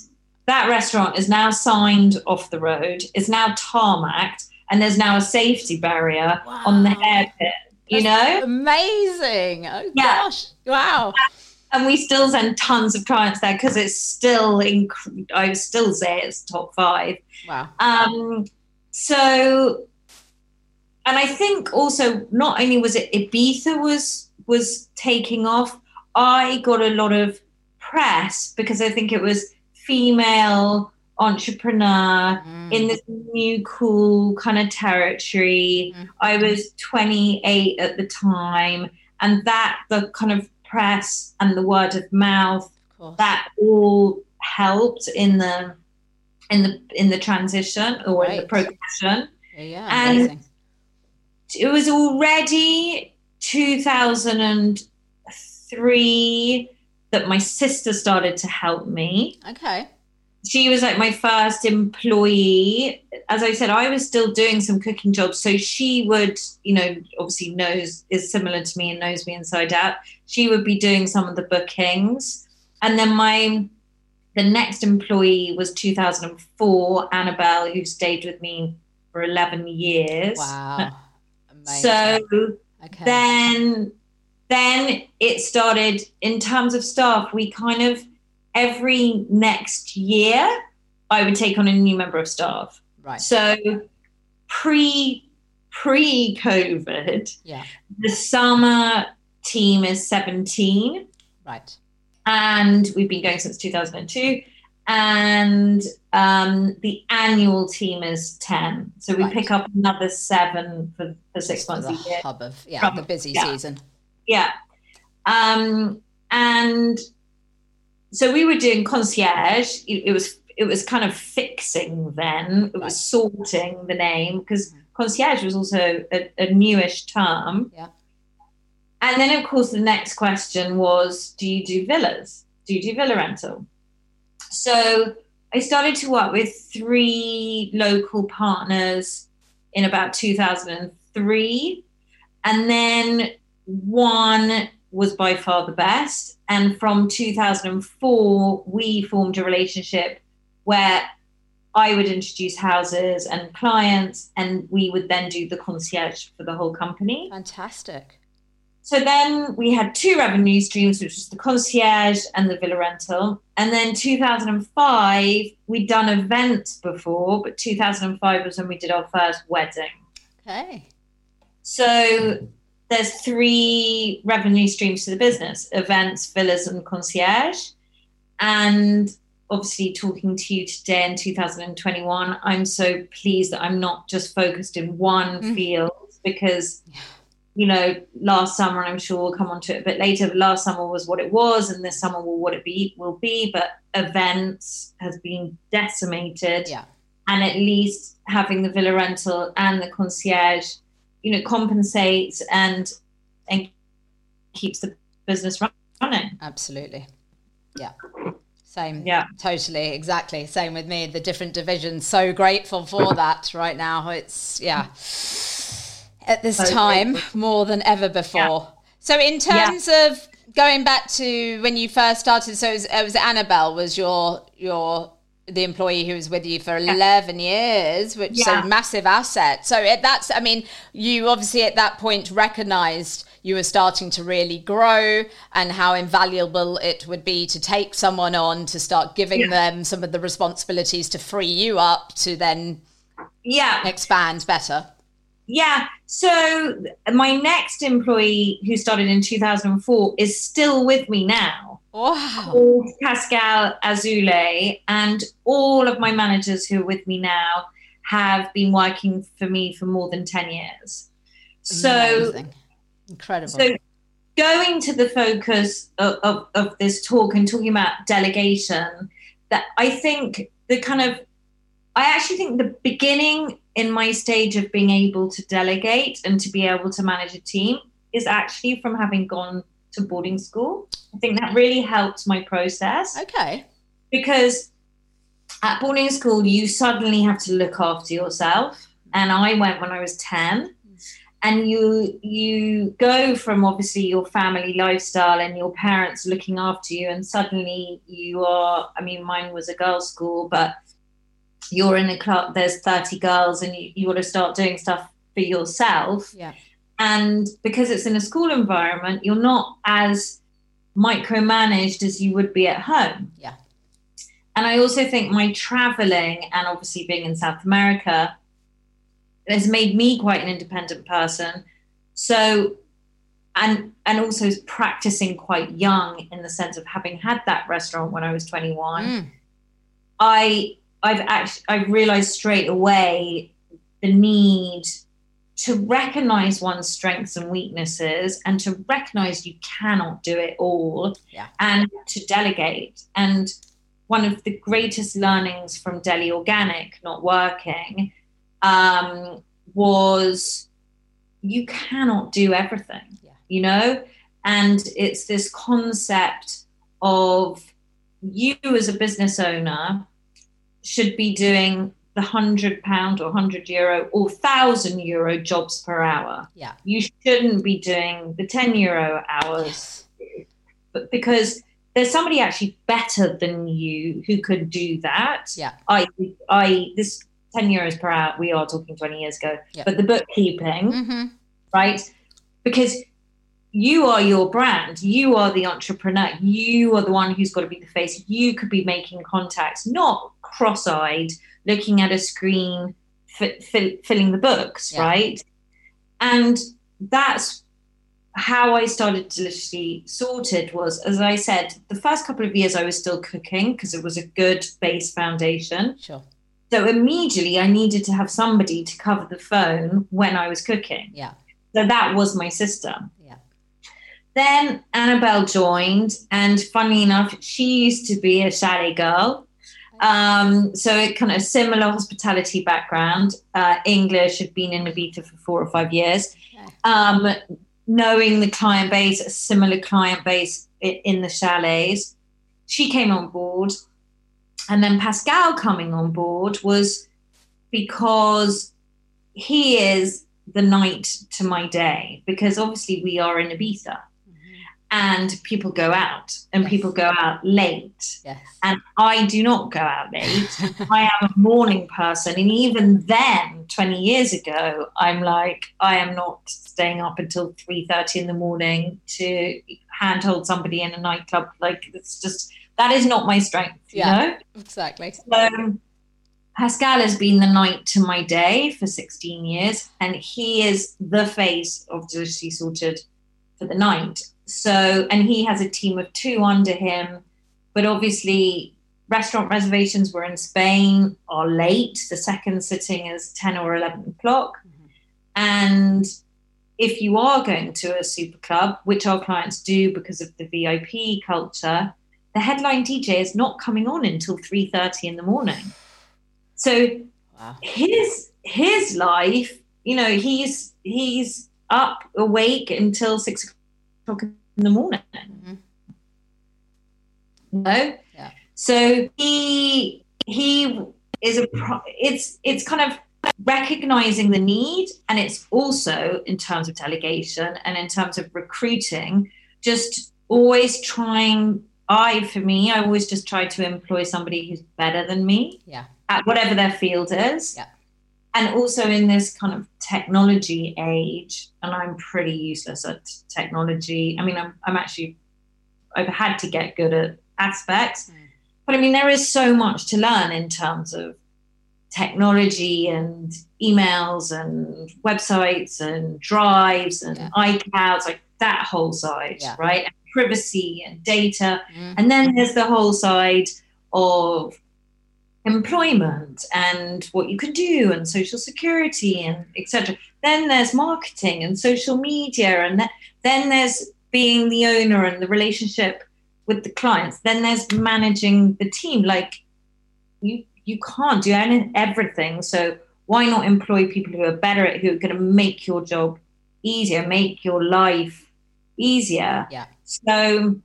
Speaker 2: that restaurant is now signed off the road, is now tarmacked, and there's now a safety barrier on the
Speaker 1: Wow.
Speaker 2: hairpin. You
Speaker 1: That's
Speaker 2: know?
Speaker 1: Amazing. Oh
Speaker 2: Yeah.
Speaker 1: gosh. Wow.
Speaker 2: and we still send tons of clients there because it's still inc- I still say it's top five.
Speaker 1: Wow.
Speaker 2: Um, so, and I think also not only was it Ibiza was was taking off, I got a lot of press because I think it was female entrepreneur
Speaker 1: Mm.
Speaker 2: in this new cool kind of territory.
Speaker 1: Mhm.
Speaker 2: I was 28 at the time, and that the kind of press and the word of mouth
Speaker 1: Of
Speaker 2: that all helped in the in the in the transition or in the progression.
Speaker 1: yeah, yeah,
Speaker 2: and-
Speaker 1: amazing.
Speaker 2: It was already 2003 that my sister started to help me.
Speaker 1: Okay.
Speaker 2: she was like my first employee as i said i was still doing some cooking jobs so she would you know obviously knows is similar to me and knows me inside out she would be doing some of the bookings and then my the next employee was 2004 annabelle who stayed with me for 11 years
Speaker 1: Wow. Amazing.
Speaker 2: so
Speaker 1: okay.
Speaker 2: then then it started in terms of staff we kind of every next year i would take on a new member of staff
Speaker 1: right.
Speaker 2: so pre pre covid
Speaker 1: Yeah.
Speaker 2: the summer team is 17
Speaker 1: Right.
Speaker 2: and we've been going since 2002 and um, the annual team is 10 so we
Speaker 1: Right.
Speaker 2: pick up another seven for, for six months a year
Speaker 1: hub of yeah,
Speaker 2: From-
Speaker 1: the busy
Speaker 2: yeah.
Speaker 1: season.
Speaker 2: Yeah. Um, and so we were doing concierge. It, it was it was kind of fixing then. It was sorting the name because
Speaker 1: Mhm.
Speaker 2: concierge was also a, a newish term.
Speaker 1: Yeah.
Speaker 2: And then of course the next question was, do you do villas? Do you do villa rental? So I started to work with three local partners in about 2003. And then one was by far the best. And from 2004, we formed a relationship where I would introduce houses and clients, and we would then do the concierge for the whole company.
Speaker 1: Fantastic.
Speaker 2: So then we had two revenue streams, which was the concierge and the villa rental. And then 2005, we'd done events before, but 2005 was when we did our first wedding.
Speaker 1: Okay.
Speaker 2: So there's three revenue streams to the business events, villas, and concierge. And obviously, talking to you today in 2021, I'm so pleased that I'm not just focused in one mm. field because. You know, last summer, and I'm sure we'll come on to it a bit later, but last summer was what it was, and this summer will what it be will be. But events has been decimated.
Speaker 1: Yeah.
Speaker 2: And at least having the villa rental and the concierge, you know, compensates and and keeps the business running.
Speaker 1: Absolutely. Yeah. Same.
Speaker 2: Yeah.
Speaker 1: Totally. Exactly. Same with me. The different divisions. So grateful for that right now. It's yeah at this so time more than ever before. Yeah. So, in terms yeah. of going back to when you first started, so it was, it was, Annabelle was your your the employee who was with you for 11 yeah. years which is a massive asset so it, that's i mean you obviously at that point recognized you were starting to really grow and how invaluable it would be to take someone on to start giving yeah. them some of the responsibilities to free you up to then
Speaker 2: yeah
Speaker 1: expand better
Speaker 2: yeah. So my next employee who started in 2004 is still with me now.
Speaker 1: Wow.
Speaker 2: Called Pascal Azule. And all of my managers who are with me now have been working for me for more than 10 years. So
Speaker 1: incredible.
Speaker 2: So going to the focus of, of, of this talk and talking about delegation, that I think the kind of I actually think the beginning in my stage of being able to delegate and to be able to manage a team is actually from having gone to boarding school. I think that really helped my process.
Speaker 1: Okay.
Speaker 2: Because at boarding school, you suddenly have to look after yourself. And I went when I was 10 and you you go from obviously your family lifestyle and your parents looking after you and suddenly you are i mean mine was a girls school but you're in a club, there's 30 girls, and you, you want to start doing stuff for yourself.
Speaker 1: Yeah.
Speaker 2: And because it's in a school environment, you're not as micromanaged as you would be at home.
Speaker 1: Yeah.
Speaker 2: And I also think my traveling and obviously being in South America has made me quite an independent person. So and and also practicing quite young in the sense of having had that restaurant when I was 21. Mm. I I've actually I've realized straight away the need to recognize one's strengths and weaknesses and to recognize you cannot do it all
Speaker 1: yeah.
Speaker 2: and to delegate and one of the greatest learnings from Deli Organic not working um, was you cannot do everything,
Speaker 1: yeah.
Speaker 2: you know? And it's this concept of you as a business owner should be doing the hundred pound or hundred euro or thousand euro jobs per hour.
Speaker 1: Yeah.
Speaker 2: You shouldn't be doing the 10 euro hours yes. but because there's somebody actually better than you who could do that.
Speaker 1: Yeah.
Speaker 2: I I this 10 euros per hour, we are talking 20 years ago.
Speaker 1: Yep.
Speaker 2: But the bookkeeping,
Speaker 1: mm-hmm.
Speaker 2: right? Because you are your brand. You are the entrepreneur. You are the one who's got to be the face. You could be making contacts, not cross eyed looking at a screen, f- f- filling the books, yeah. right? And that's how I started to Deliciously Sorted was, as I said, the first couple of years I was still cooking because it was a good base foundation.
Speaker 1: Sure.
Speaker 2: So immediately I needed to have somebody to cover the phone when I was cooking.
Speaker 1: Yeah.
Speaker 2: So that was my system.
Speaker 1: Yeah.
Speaker 2: Then Annabelle joined, and funny enough, she used to be a chalet girl. Um, so it kind of similar hospitality background. Uh, English had been in Ibiza for four or five years. Um, knowing the client base, a similar client base in, in the chalets, she came on board, and then Pascal coming on board was because he is the night to my day. Because obviously we are in Ibiza and people go out and yes. people go out late.
Speaker 1: Yes.
Speaker 2: And I do not go out late. I am a morning person. And even then, 20 years ago, I'm like, I am not staying up until 3.30 in the morning to handhold somebody in a nightclub. Like, it's just, that is not my strength, yeah, you know?
Speaker 1: Exactly.
Speaker 2: So Pascal has been the night to my day for 16 years, and he is the face of Deliciously Sorted for the night so, and he has a team of two under him. But obviously, restaurant reservations were in Spain are late. The second sitting is 10 or 11 o'clock. Mm-hmm. And if you are going to a super club, which our clients do because of the VIP culture, the headline DJ is not coming on until 3.30 in the morning. So wow. his his life, you know, he's he's up awake until six o'clock in the morning. Mm-hmm. No.
Speaker 1: Yeah.
Speaker 2: So he he is a pro- it's it's kind of recognizing the need and it's also in terms of delegation and in terms of recruiting just always trying i for me i always just try to employ somebody who's better than me
Speaker 1: yeah
Speaker 2: at whatever their field is
Speaker 1: yeah
Speaker 2: and also in this kind of technology age, and I'm pretty useless at technology. I mean, I'm, I'm actually, I've had to get good at aspects, mm. but I mean, there is so much to learn in terms of technology and emails and websites and drives and yeah. iClouds, like that whole side, yeah. right? And privacy and data. Mm. And then there's the whole side of employment and what you can do and social security and etc then there's marketing and social media and th- then there's being the owner and the relationship with the clients. Then there's managing the team. Like you you can't do any, everything. So why not employ people who are better at who are going to make your job easier make your life easier?
Speaker 1: Yeah.
Speaker 2: So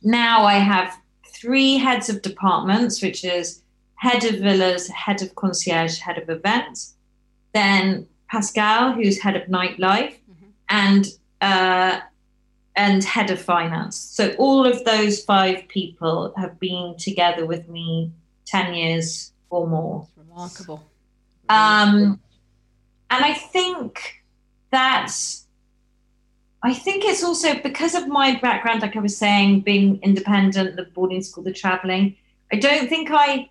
Speaker 2: now i have three heads of departments which is head of villas, head of concierge, head of events. Then Pascal, who's head of nightlife, mm-hmm. and uh, and head of finance. So all of those five people have been together with me ten years or more.
Speaker 1: That's remarkable.
Speaker 2: Um, and I think that's. I think it's also because of my background, like I was saying, being independent, the boarding school, the traveling. I don't think I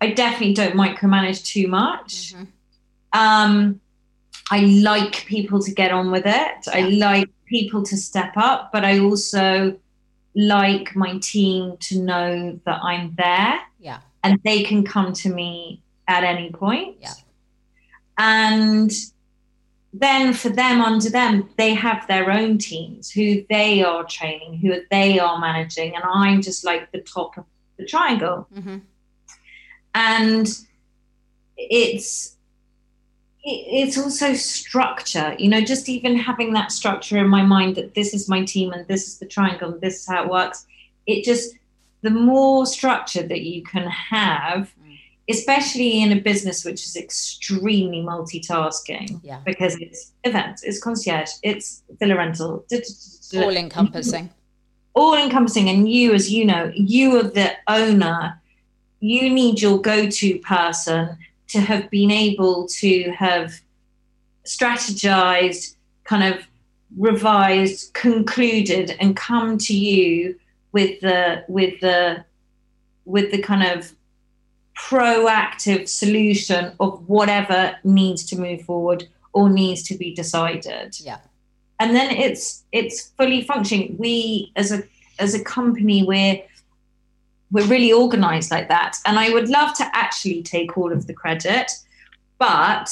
Speaker 2: I definitely don't micromanage too much. Mm-hmm. Um, I like people to get on with it. Yeah. I like people to step up, but I also like my team to know that I'm there.
Speaker 1: Yeah.
Speaker 2: And they can come to me at any point.
Speaker 1: Yeah.
Speaker 2: And then for them under them, they have their own teams who they are training, who they are managing, and I'm just like the top of the triangle.
Speaker 1: Mm-hmm
Speaker 2: and it's it's also structure you know just even having that structure in my mind that this is my team and this is the triangle and this is how it works it just the more structure that you can have mm. especially in a business which is extremely multitasking
Speaker 1: yeah.
Speaker 2: because it's events it's concierge it's villa rental
Speaker 1: all encompassing
Speaker 2: all encompassing and you as you know you are the owner you need your go-to person to have been able to have strategized kind of revised concluded and come to you with the with the with the kind of proactive solution of whatever needs to move forward or needs to be decided.
Speaker 1: Yeah.
Speaker 2: And then it's it's fully functioning. We as a as a company we're we're really organized like that. And I would love to actually take all of the credit, but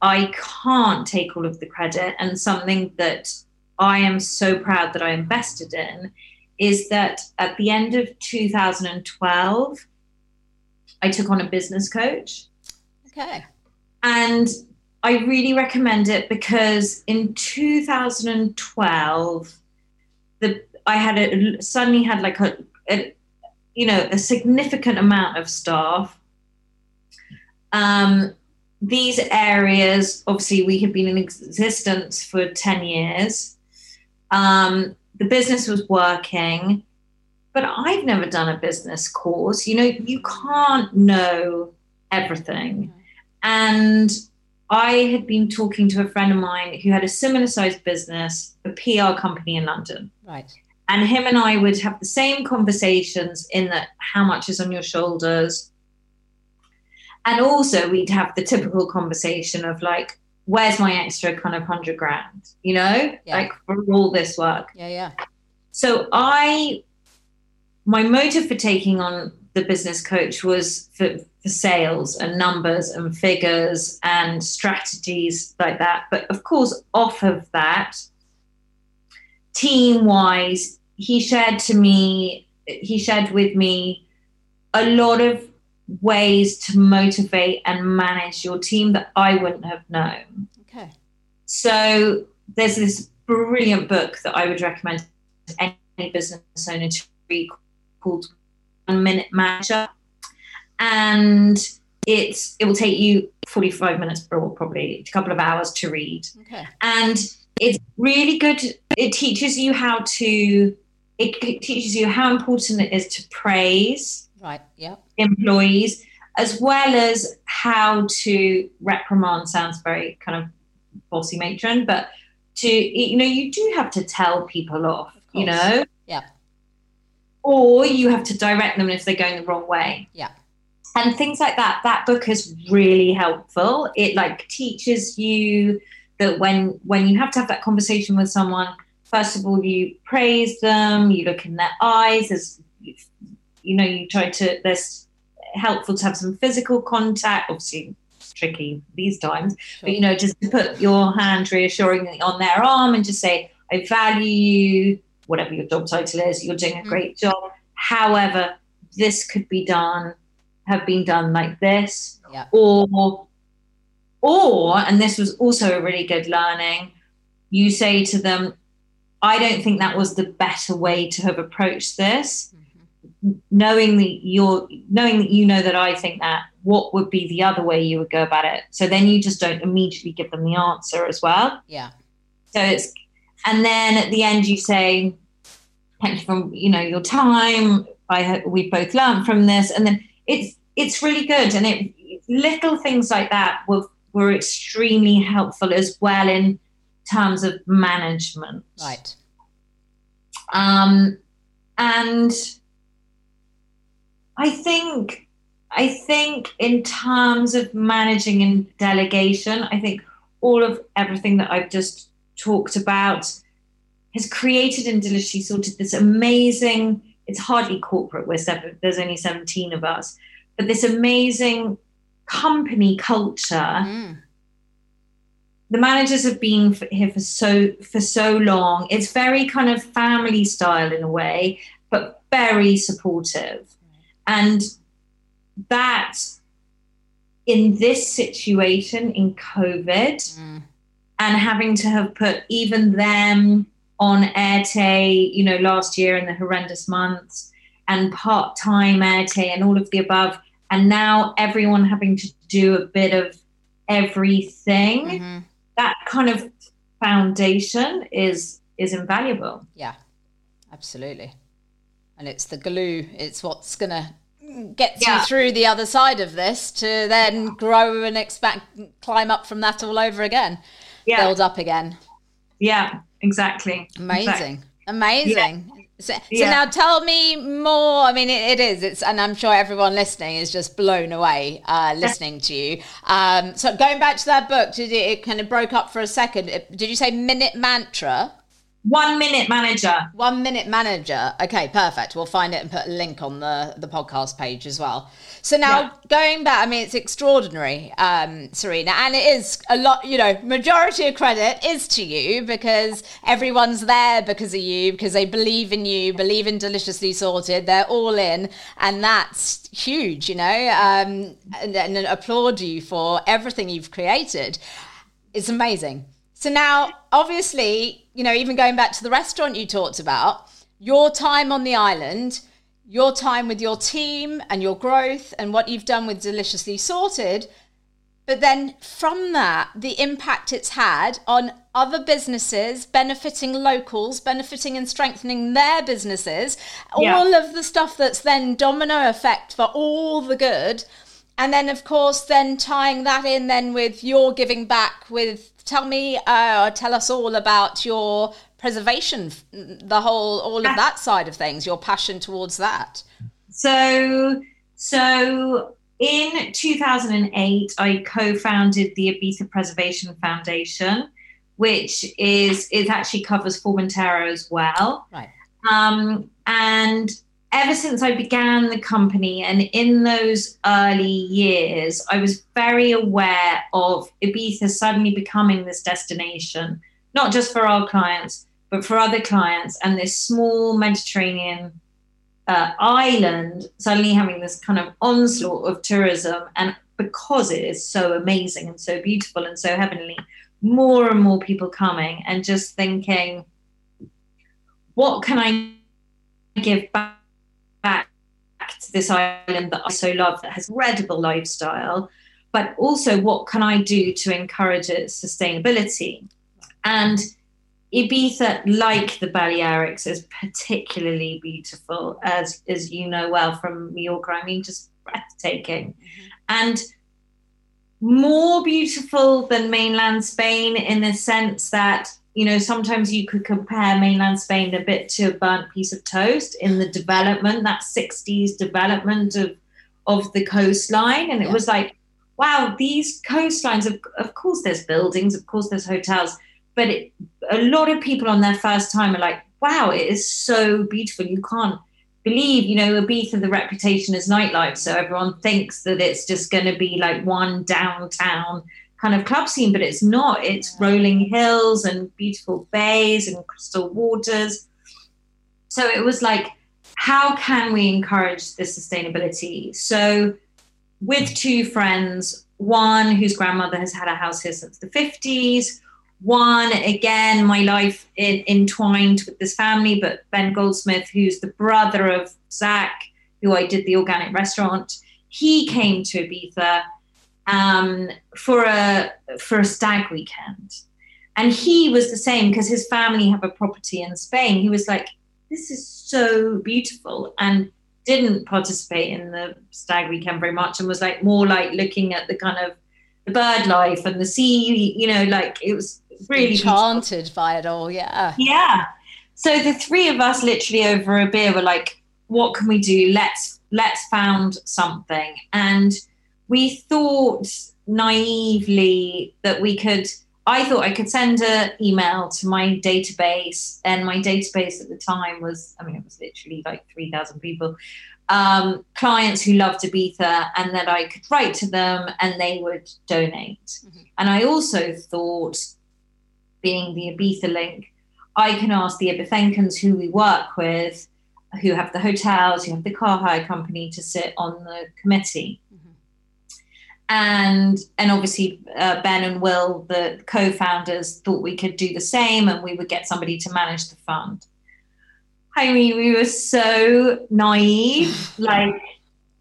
Speaker 2: I can't take all of the credit. And something that I am so proud that I invested in is that at the end of 2012, I took on a business coach.
Speaker 1: Okay.
Speaker 2: And I really recommend it because in 2012, the I had a suddenly had like a, a you know, a significant amount of staff. Um, these areas, obviously, we had been in existence for 10 years. Um, the business was working, but I've never done a business course. You know, you can't know everything. And I had been talking to a friend of mine who had a similar sized business, a PR company in London.
Speaker 1: Right.
Speaker 2: And him and I would have the same conversations in that how much is on your shoulders, and also we'd have the typical conversation of like where's my extra kind of hundred grand you know? Yeah. like for all this work.
Speaker 1: Yeah yeah.
Speaker 2: So i my motive for taking on the business coach was for, for sales and numbers and figures and strategies like that. But of course off of that team wise he shared to me he shared with me a lot of ways to motivate and manage your team that I wouldn't have known.
Speaker 1: Okay.
Speaker 2: So there's this brilliant book that I would recommend to any business owner to read called One Minute Manager. And it's it will take you 45 minutes or probably a couple of hours to read.
Speaker 1: Okay.
Speaker 2: And it's really good. It teaches you how to it teaches you how important it is to praise
Speaker 1: Right. Yeah.
Speaker 2: Employees, as well as how to reprimand sounds very kind of bossy matron, but to you know you do have to tell people off. You know.
Speaker 1: Yeah.
Speaker 2: Or you have to direct them if they're going the wrong way.
Speaker 1: Yeah.
Speaker 2: And things like that. That book is really helpful. It like teaches you that when when you have to have that conversation with someone, first of all, you praise them, you look in their eyes, as you know, you try to, there's helpful to have some physical contact, obviously tricky these times, sure. but you know, just to put your hand reassuringly on their arm and just say, I value you, whatever your job title is, you're doing a mm. great job. However, this could be done, have been done like this,
Speaker 1: yeah.
Speaker 2: or, or, and this was also a really good learning, you say to them, I don't think that was the better way to have approached this mm-hmm. knowing that you're knowing that you know that I think that, what would be the other way you would go about it? So then you just don't immediately give them the answer as well.
Speaker 1: Yeah.
Speaker 2: So it's and then at the end you say, thank you for you know your time. I we both learned from this, and then it's it's really good, and it little things like that were were extremely helpful as well in terms of management.
Speaker 1: Right.
Speaker 2: Um, and I think I think in terms of managing and delegation, I think all of everything that I've just talked about has created and deliciously sorted this amazing, it's hardly corporate, we're seven, there's only 17 of us, but this amazing company culture. Mm. The managers have been here for so for so long. It's very kind of family style in a way, but very supportive. And that in this situation in COVID mm. and having to have put even them on ERTE, you know, last year in the horrendous months and part time ERTE and all of the above. And now everyone having to do a bit of everything. Mm-hmm. That kind of foundation is is invaluable.
Speaker 1: Yeah, absolutely and it's the glue it's what's going to get yeah. you through the other side of this to then grow and expand climb up from that all over again yeah. build up again
Speaker 2: yeah exactly
Speaker 1: amazing exactly. amazing yeah. So, so yeah. now tell me more. I mean, it, it is. It's, and I'm sure everyone listening is just blown away uh, listening to you. Um, so going back to that book, did it, it kind of broke up for a second? Did you say minute mantra?
Speaker 2: One minute manager.
Speaker 1: One minute manager. Okay, perfect. We'll find it and put a link on the, the podcast page as well. So now yeah. going back, I mean, it's extraordinary, um, Serena, and it is a lot, you know, majority of credit is to you because everyone's there because of you, because they believe in you, believe in Deliciously Sorted. They're all in, and that's huge, you know, um, and, and applaud you for everything you've created. It's amazing. So now, obviously, you know, even going back to the restaurant you talked about, your time on the island, your time with your team and your growth and what you've done with Deliciously Sorted, But then from that, the impact it's had on other businesses, benefiting locals, benefiting and strengthening their businesses, yeah. all of the stuff that's then domino effect for all the good. And then, of course, then tying that in then with your giving back with, tell me, uh, tell us all about your preservation, the whole, all of that side of things, your passion towards that.
Speaker 2: So, so in 2008, I co-founded the Ibiza Preservation Foundation, which is it actually covers Formentera as well.
Speaker 1: Right.
Speaker 2: Um, and ever since I began the company, and in those early years, I was very aware of Ibiza suddenly becoming this destination, not just for our clients, but for other clients, and this small Mediterranean uh, island suddenly having this kind of onslaught of tourism. And because it is so amazing and so beautiful and so heavenly more and more people coming and just thinking what can i give back, back to this island that i so love that has incredible lifestyle but also what can i do to encourage its sustainability and Ibiza, like the Balearics, is particularly beautiful, as as you know well from Mallorca. I mean, just breathtaking, mm-hmm. and more beautiful than mainland Spain in the sense that you know sometimes you could compare mainland Spain a bit to a burnt piece of toast in the development, that '60s development of of the coastline, and it yeah. was like, wow, these coastlines. Of of course, there's buildings, of course, there's hotels but it, a lot of people on their first time are like, wow, it is so beautiful. You can't believe, you know, Ibiza, the reputation is nightlife. So everyone thinks that it's just going to be like one downtown kind of club scene, but it's not. It's rolling hills and beautiful bays and crystal waters. So it was like, how can we encourage this sustainability? So with two friends, one whose grandmother has had a house here since the 50s, one again my life in, entwined with this family but ben goldsmith who's the brother of zac who i did the organic restaurant he came to ibiza um, for a for a stag weekend and he was the same because his family have a property in spain he was like this is so beautiful and didn't participate in the stag weekend very much and was like more like looking at the kind of the bird life and the sea you know like it was really
Speaker 1: enchanted beautiful. by it all. Yeah.
Speaker 2: Yeah. So the three of us, literally over a beer, were like, "What can we do? Let's let's found something." And we thought naively that we could. I thought I could send an email to my database, and my database at the time was, I mean, it was literally like 3,000 people, um, clients who loved Ibiza, and that I could write to them and they would donate. Mm-hmm. And I also thought being the Ibiza link, I can ask the Ibithencans who we work with, who have the hotels, who have the car hire company, to sit on the committee. And and obviously uh, Ben and Will, the co-founders, thought we could do the same, and we would get somebody to manage the fund. I mean, we were so naive. like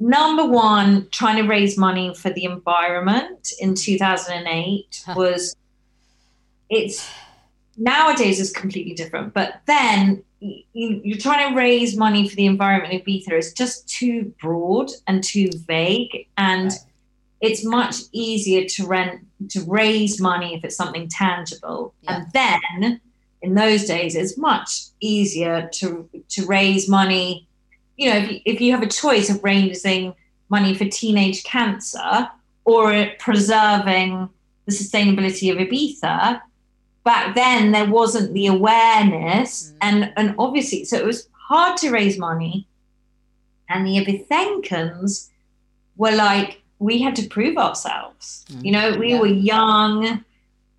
Speaker 2: number one, trying to raise money for the environment in 2008 was it's nowadays is completely different. But then you, are trying to raise money for the environment of Ibiza. is just too broad and too vague, and right. It's much easier to rent to raise money if it's something tangible. Yeah. And then in those days, it's much easier to to raise money. You know, if you, if you have a choice of raising money for teenage cancer or preserving the sustainability of Ibiza, back then there wasn't the awareness mm. and and obviously so it was hard to raise money and the Ibithencans were like we had to prove ourselves mm. you know we yeah. were young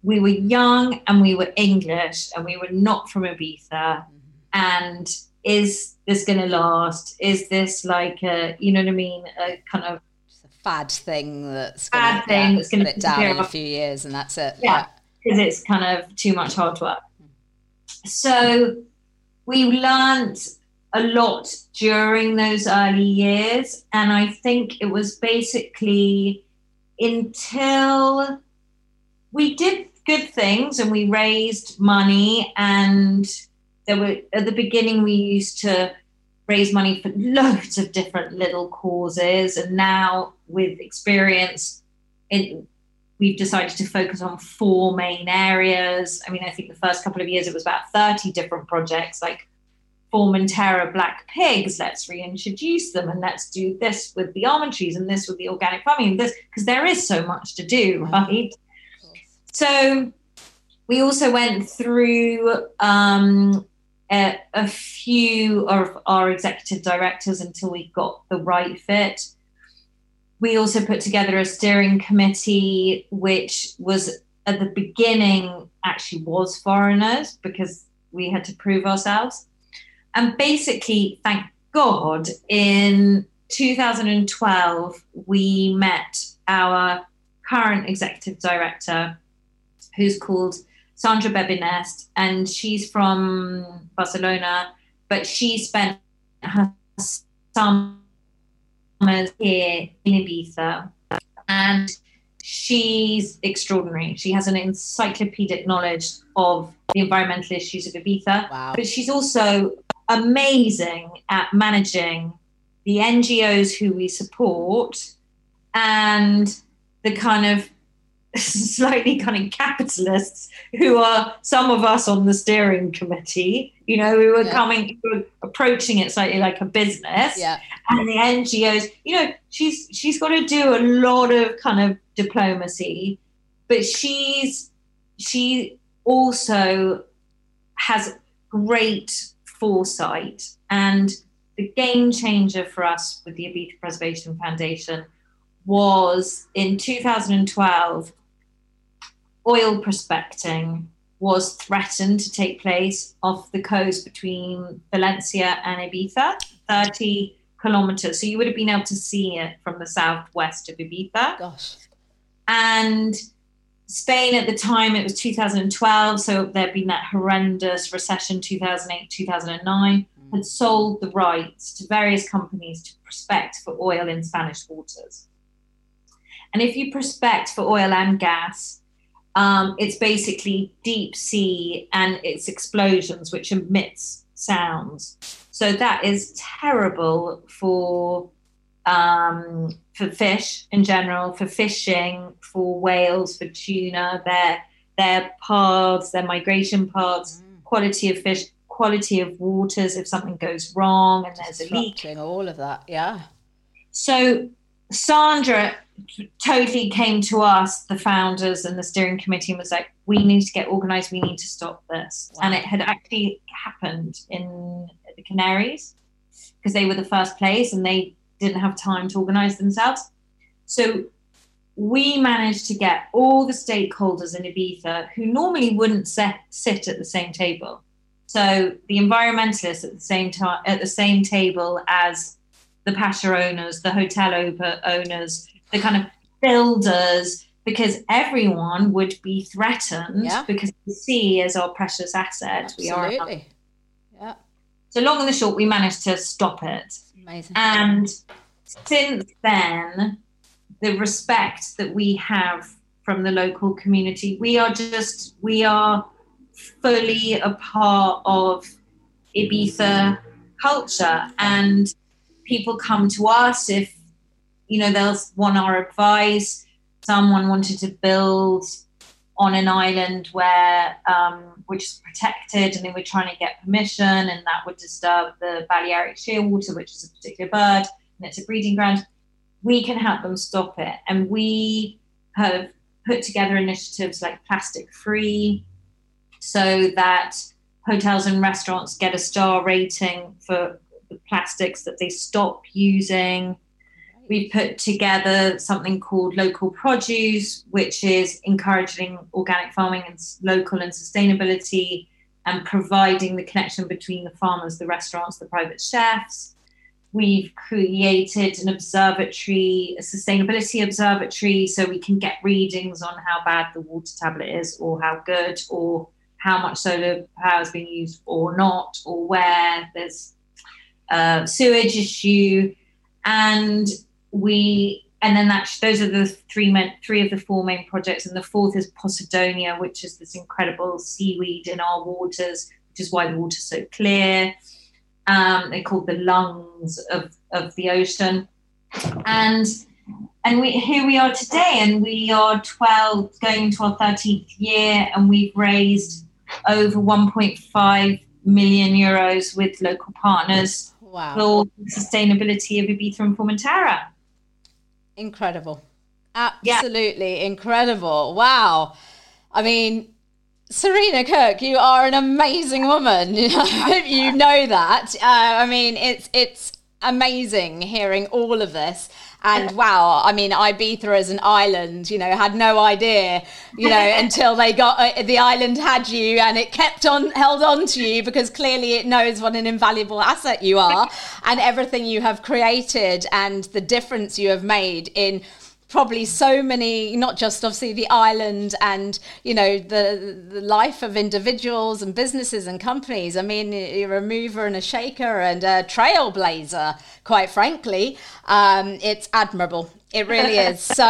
Speaker 2: we were young and we were english and we were not from ibiza mm. and is this going to last is this like a you know what i mean a kind of
Speaker 1: fad thing that's
Speaker 2: fad gonna, thing yeah, that's going to
Speaker 1: down in a few years and that's it
Speaker 2: yeah. yeah because it's kind of too much hard work. So we learned a lot during those early years. And I think it was basically until we did good things and we raised money. And there were at the beginning we used to raise money for loads of different little causes. And now with experience it, we've decided to focus on four main areas. I mean i think the first couple of years it was about 30 different projects like Formentera black pigs, let's reintroduce them and let's do this with the almond trees and this with the organic farming and this because there is so much to do, right? So we also went through um, a, a, few of our executive directors until we got the right fit. We also put together a steering committee, which was at the beginning actually was foreigners because we had to prove ourselves. And basically, thank God, in 2012, we met our current executive director, who's called Sandra Benbeniste, and she's from Barcelona, but she spent her summers here in Ibiza. And she's extraordinary. She has an encyclopedic knowledge of the environmental issues of Ibiza, wow. but she's also amazing at managing the NGOs who we support and the kind of slightly kind of capitalists who are some of us on the steering committee, you know, we were yeah. coming, who are approaching it slightly like a business.
Speaker 1: Yeah.
Speaker 2: And the NGOs, you know, she's she's got to do a lot of kind of diplomacy, but she's she also has great foresight and the game changer for us with the Ibiza Preservation Foundation was in 2012 oil prospecting was threatened to take place off the coast between Valencia and Ibiza, 30 kilometers. So you would have been able to see it from the southwest of Ibiza.
Speaker 1: Gosh.
Speaker 2: And Spain at the time, it was 2012, so there'd been that horrendous recession 2008, 2009, mm. had sold the rights to various companies to prospect for oil in Spanish waters. And if you prospect for oil and gas, um, it's basically deep sea and it's explosions which emits sounds. So that is terrible for um, for fish in general, for fishing, for whales, for tuna, their their paths, their migration paths, mm. quality of fish, quality of waters if something goes wrong and there's a leak.
Speaker 1: All of that, yeah.
Speaker 2: So Sandra totally came to us, the founders and the steering committee, and was like, "We need to get organised. We need to stop this." Wow. And it had actually happened in the Canaries because they were the first place, and they didn't have time to organize themselves. So we managed to get all the stakeholders in Ibiza who normally wouldn't set, sit at the same table. So the environmentalists at the same time at the same table as the Pacha owners, the hotel owners, the kind of builders, because everyone would be threatened yeah. because the sea is our precious asset.
Speaker 1: Absolutely. We are. Yeah.
Speaker 2: So long and the short, we managed to stop it.
Speaker 1: Amazing.
Speaker 2: And since then, the respect that we have from the local community, we are just, we are fully a part of Ibiza culture. And people come to us if, you know, they'll want our advice. Someone wanted to build on an island where um, which is protected and they were trying to get permission and that would disturb the Balearic shearwater, which is a particular bird and it's a breeding ground, we can help them stop it. And we have put together initiatives like plastic free so that hotels and restaurants get a star rating for the plastics that they stop using we put together something called local produce, which is encouraging organic farming and local and sustainability and providing the connection between the farmers, the restaurants, the private chefs. We've created an observatory, a sustainability observatory, so we can get readings on how bad the water tablet is, or how good, or how much solar power is being used or not, or where there's a sewage issue. And we and then that those are the three main, three of the four main projects, and the fourth is Posidonia, which is this incredible seaweed in our waters, which is why the water's so clear. Um, they're called the lungs of, of the ocean, and and we here we are today, and we are twelve going into our thirteenth year, and we've raised over one point five million euros with local partners
Speaker 1: wow.
Speaker 2: for sustainability of Ibiza and Formentera.
Speaker 1: Incredible. Absolutely yeah. incredible. Wow. I mean, Serena Cook, you are an amazing woman. you know that. Uh, I mean, it's it's amazing hearing all of this. And wow, I mean, Ibiza as an island, you know, had no idea, you know, until they got uh, the island had you and it kept on held on to you because clearly it knows what an invaluable asset you are and everything you have created and the difference you have made in probably so many not just obviously the island and you know the the life of individuals and businesses and companies. I mean you're a mover and a shaker and a trailblazer quite frankly. Um, it's admirable it really is. So,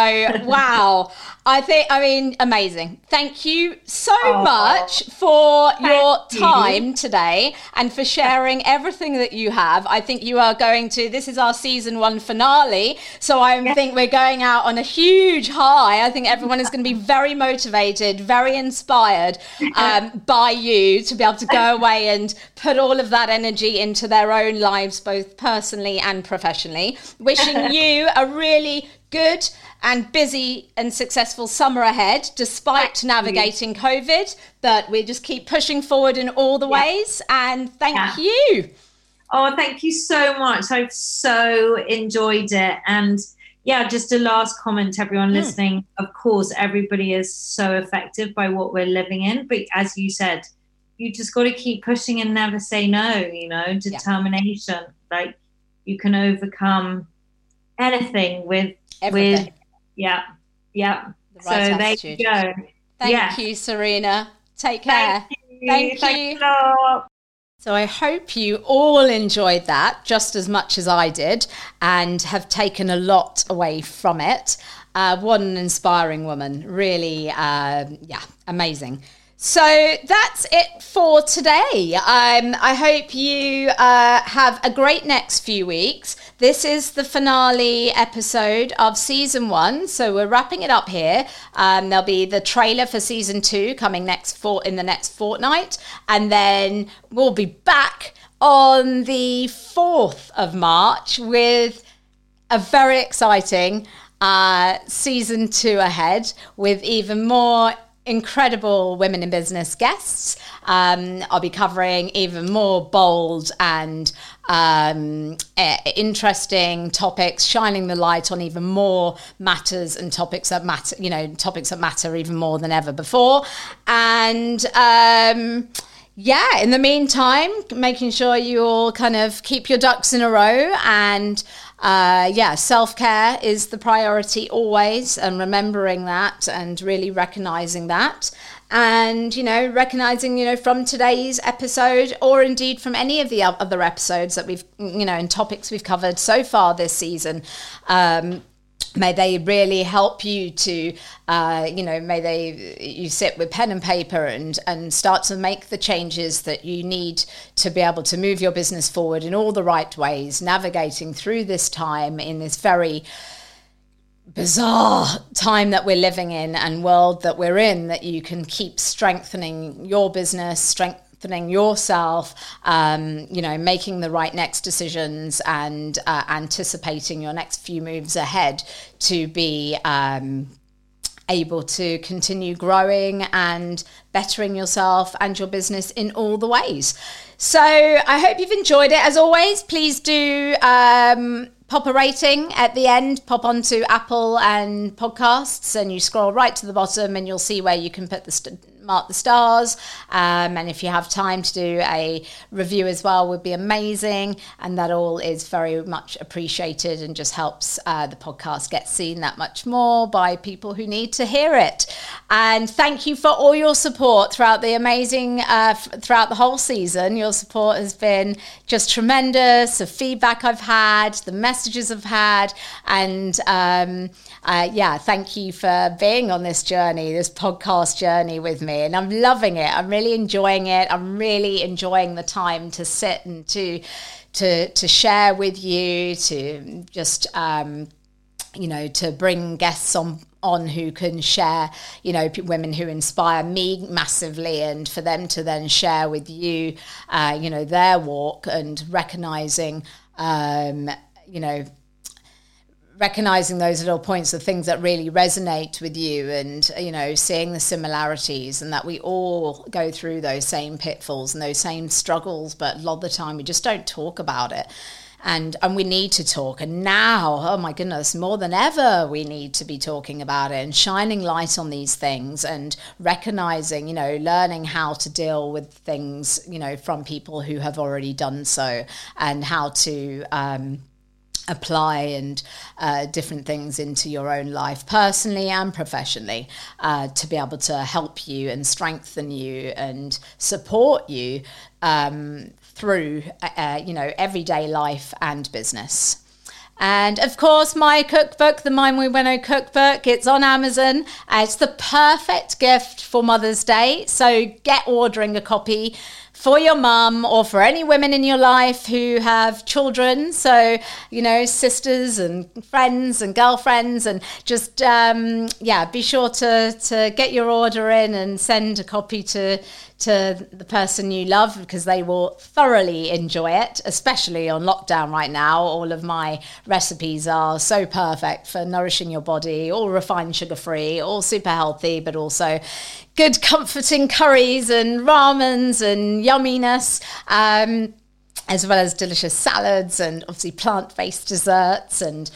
Speaker 1: wow. I think, I mean, amazing. Thank you so oh, much for your time you. today and for sharing everything that you have. I think you are going to, this is our season one finale. So, I yes. think we're going out on a huge high. I think everyone is going to be very motivated, very inspired um, by you to be able to go away and put all of that energy into their own lives, both personally and professionally. Wishing you a really good and busy and successful summer ahead, despite navigating COVID. But we just keep pushing forward in all the yeah. ways. And thank yeah. you.
Speaker 2: Oh, thank you so much. I've so enjoyed it. And yeah, just a last comment, everyone mm. listening. Of course, everybody is so affected by what we're living in. But as you said, you just got to keep pushing and never say no, you know, determination. Yeah. Like you can overcome anything with
Speaker 1: Everything.
Speaker 2: With, yeah, yeah. The right so attitude. there you go.
Speaker 1: Thank yeah. you, Serena. Take care.
Speaker 2: Thank you. Thank you.
Speaker 1: So I hope you all enjoyed that just as much as I did and have taken a lot away from it. Uh, what an inspiring woman. Really, uh, yeah, amazing. So that's it for today. Um, I hope you uh, have a great next few weeks. This is the finale episode of season one, so we're wrapping it up here. Um, there'll be the trailer for season two coming next for in the next fortnight, and then we'll be back on the fourth of March with a very exciting uh, season two ahead with even more incredible women in business guests. Um, I'll be covering even more bold and um, uh, interesting topics, shining the light on even more matters and topics that matter, you know, topics that matter even more than ever before. And, um, yeah, in the meantime, making sure you all kind of keep your ducks in a row and uh, yeah, self care is the priority always, and remembering that and really recognizing that. And, you know, recognizing, you know, from today's episode or indeed from any of the other episodes that we've, you know, and topics we've covered so far this season, um, may they really help you to uh, you know may they you sit with pen and paper and and start to make the changes that you need to be able to move your business forward in all the right ways navigating through this time in this very bizarre time that we're living in and world that we're in that you can keep strengthening your business strength strengthening yourself, um, you know, making the right next decisions and uh, anticipating your next few moves ahead to be um, able to continue growing and bettering yourself and your business in all the ways. So I hope you've enjoyed it. As always, please do. Um, pop a rating at the end, pop onto Apple and podcasts, and you scroll right to the bottom, and you'll see where you can put the st- mark the stars. Um, and if you have time to do a review as well, would be amazing. And that all is very much appreciated and just helps uh, the podcast get seen that much more by people who need to hear it. And thank you for all your support throughout the amazing, uh, f- throughout the whole season. Your support has been just tremendous. The feedback I've had, the messages I've had, and um, uh, yeah, thank you for being on this journey, this podcast journey with me. And I'm loving it. I'm really enjoying it. I'm really enjoying the time to sit and to to to share with you, to just um, you know, to bring guests on on who can share, you know, women who inspire me massively, and for them to then share with you, uh, you know, their walk and recognizing, um, you know, recognizing those little points of things that really resonate with you and you know seeing the similarities and that we all go through those same pitfalls and those same struggles but a lot of the time we just don't talk about it. And and we need to talk. And now oh my goodness more than ever we need to be talking about it and shining light on these things and recognizing you know learning how to deal with things you know from people who have already done so and how to um, apply and uh, different things into your own life personally and professionally uh, to be able to help you and strengthen you and support you um, through uh, you know everyday life and business and of course, my cookbook, the My Muy Bueno cookbook, it's on Amazon. it's the perfect gift for Mother's Day. So get ordering a copy for your mum or for any women in your life who have children. So, you know, sisters and friends and girlfriends, and just, um, yeah, be sure to, to get your order in and send a copy to, to the person you love because they will thoroughly enjoy it, especially on lockdown right now. All of my recipes are so perfect for nourishing your body, all refined sugar free, all super healthy, but also good, comforting curries and ramens and yumminess. Um, as well as delicious salads and obviously plant based desserts and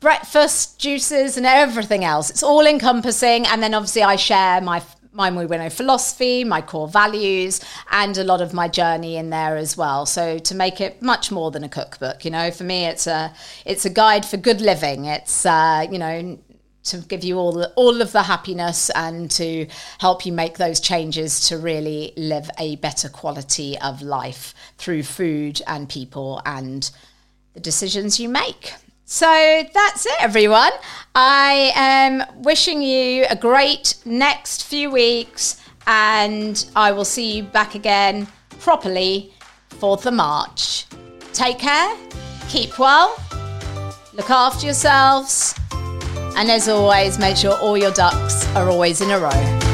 Speaker 1: breakfast juices and everything else. It's all encompassing. And then obviously, I share my my Muy Bueno philosophy, my core values, and a lot of my journey in there as well. So to make it much more than a cookbook, you know, for me, it's a it's a guide for good living. It's uh, you know to give you all the, all of the happiness and to help you make those changes to really live a better quality of life through food and people and the decisions you make. So that's it, everyone. I am wishing you a great next few weeks, and I will see you back again properly 4th of March. Take care, keep well, look after yourselves, and as always, make sure all your ducks are always in a row.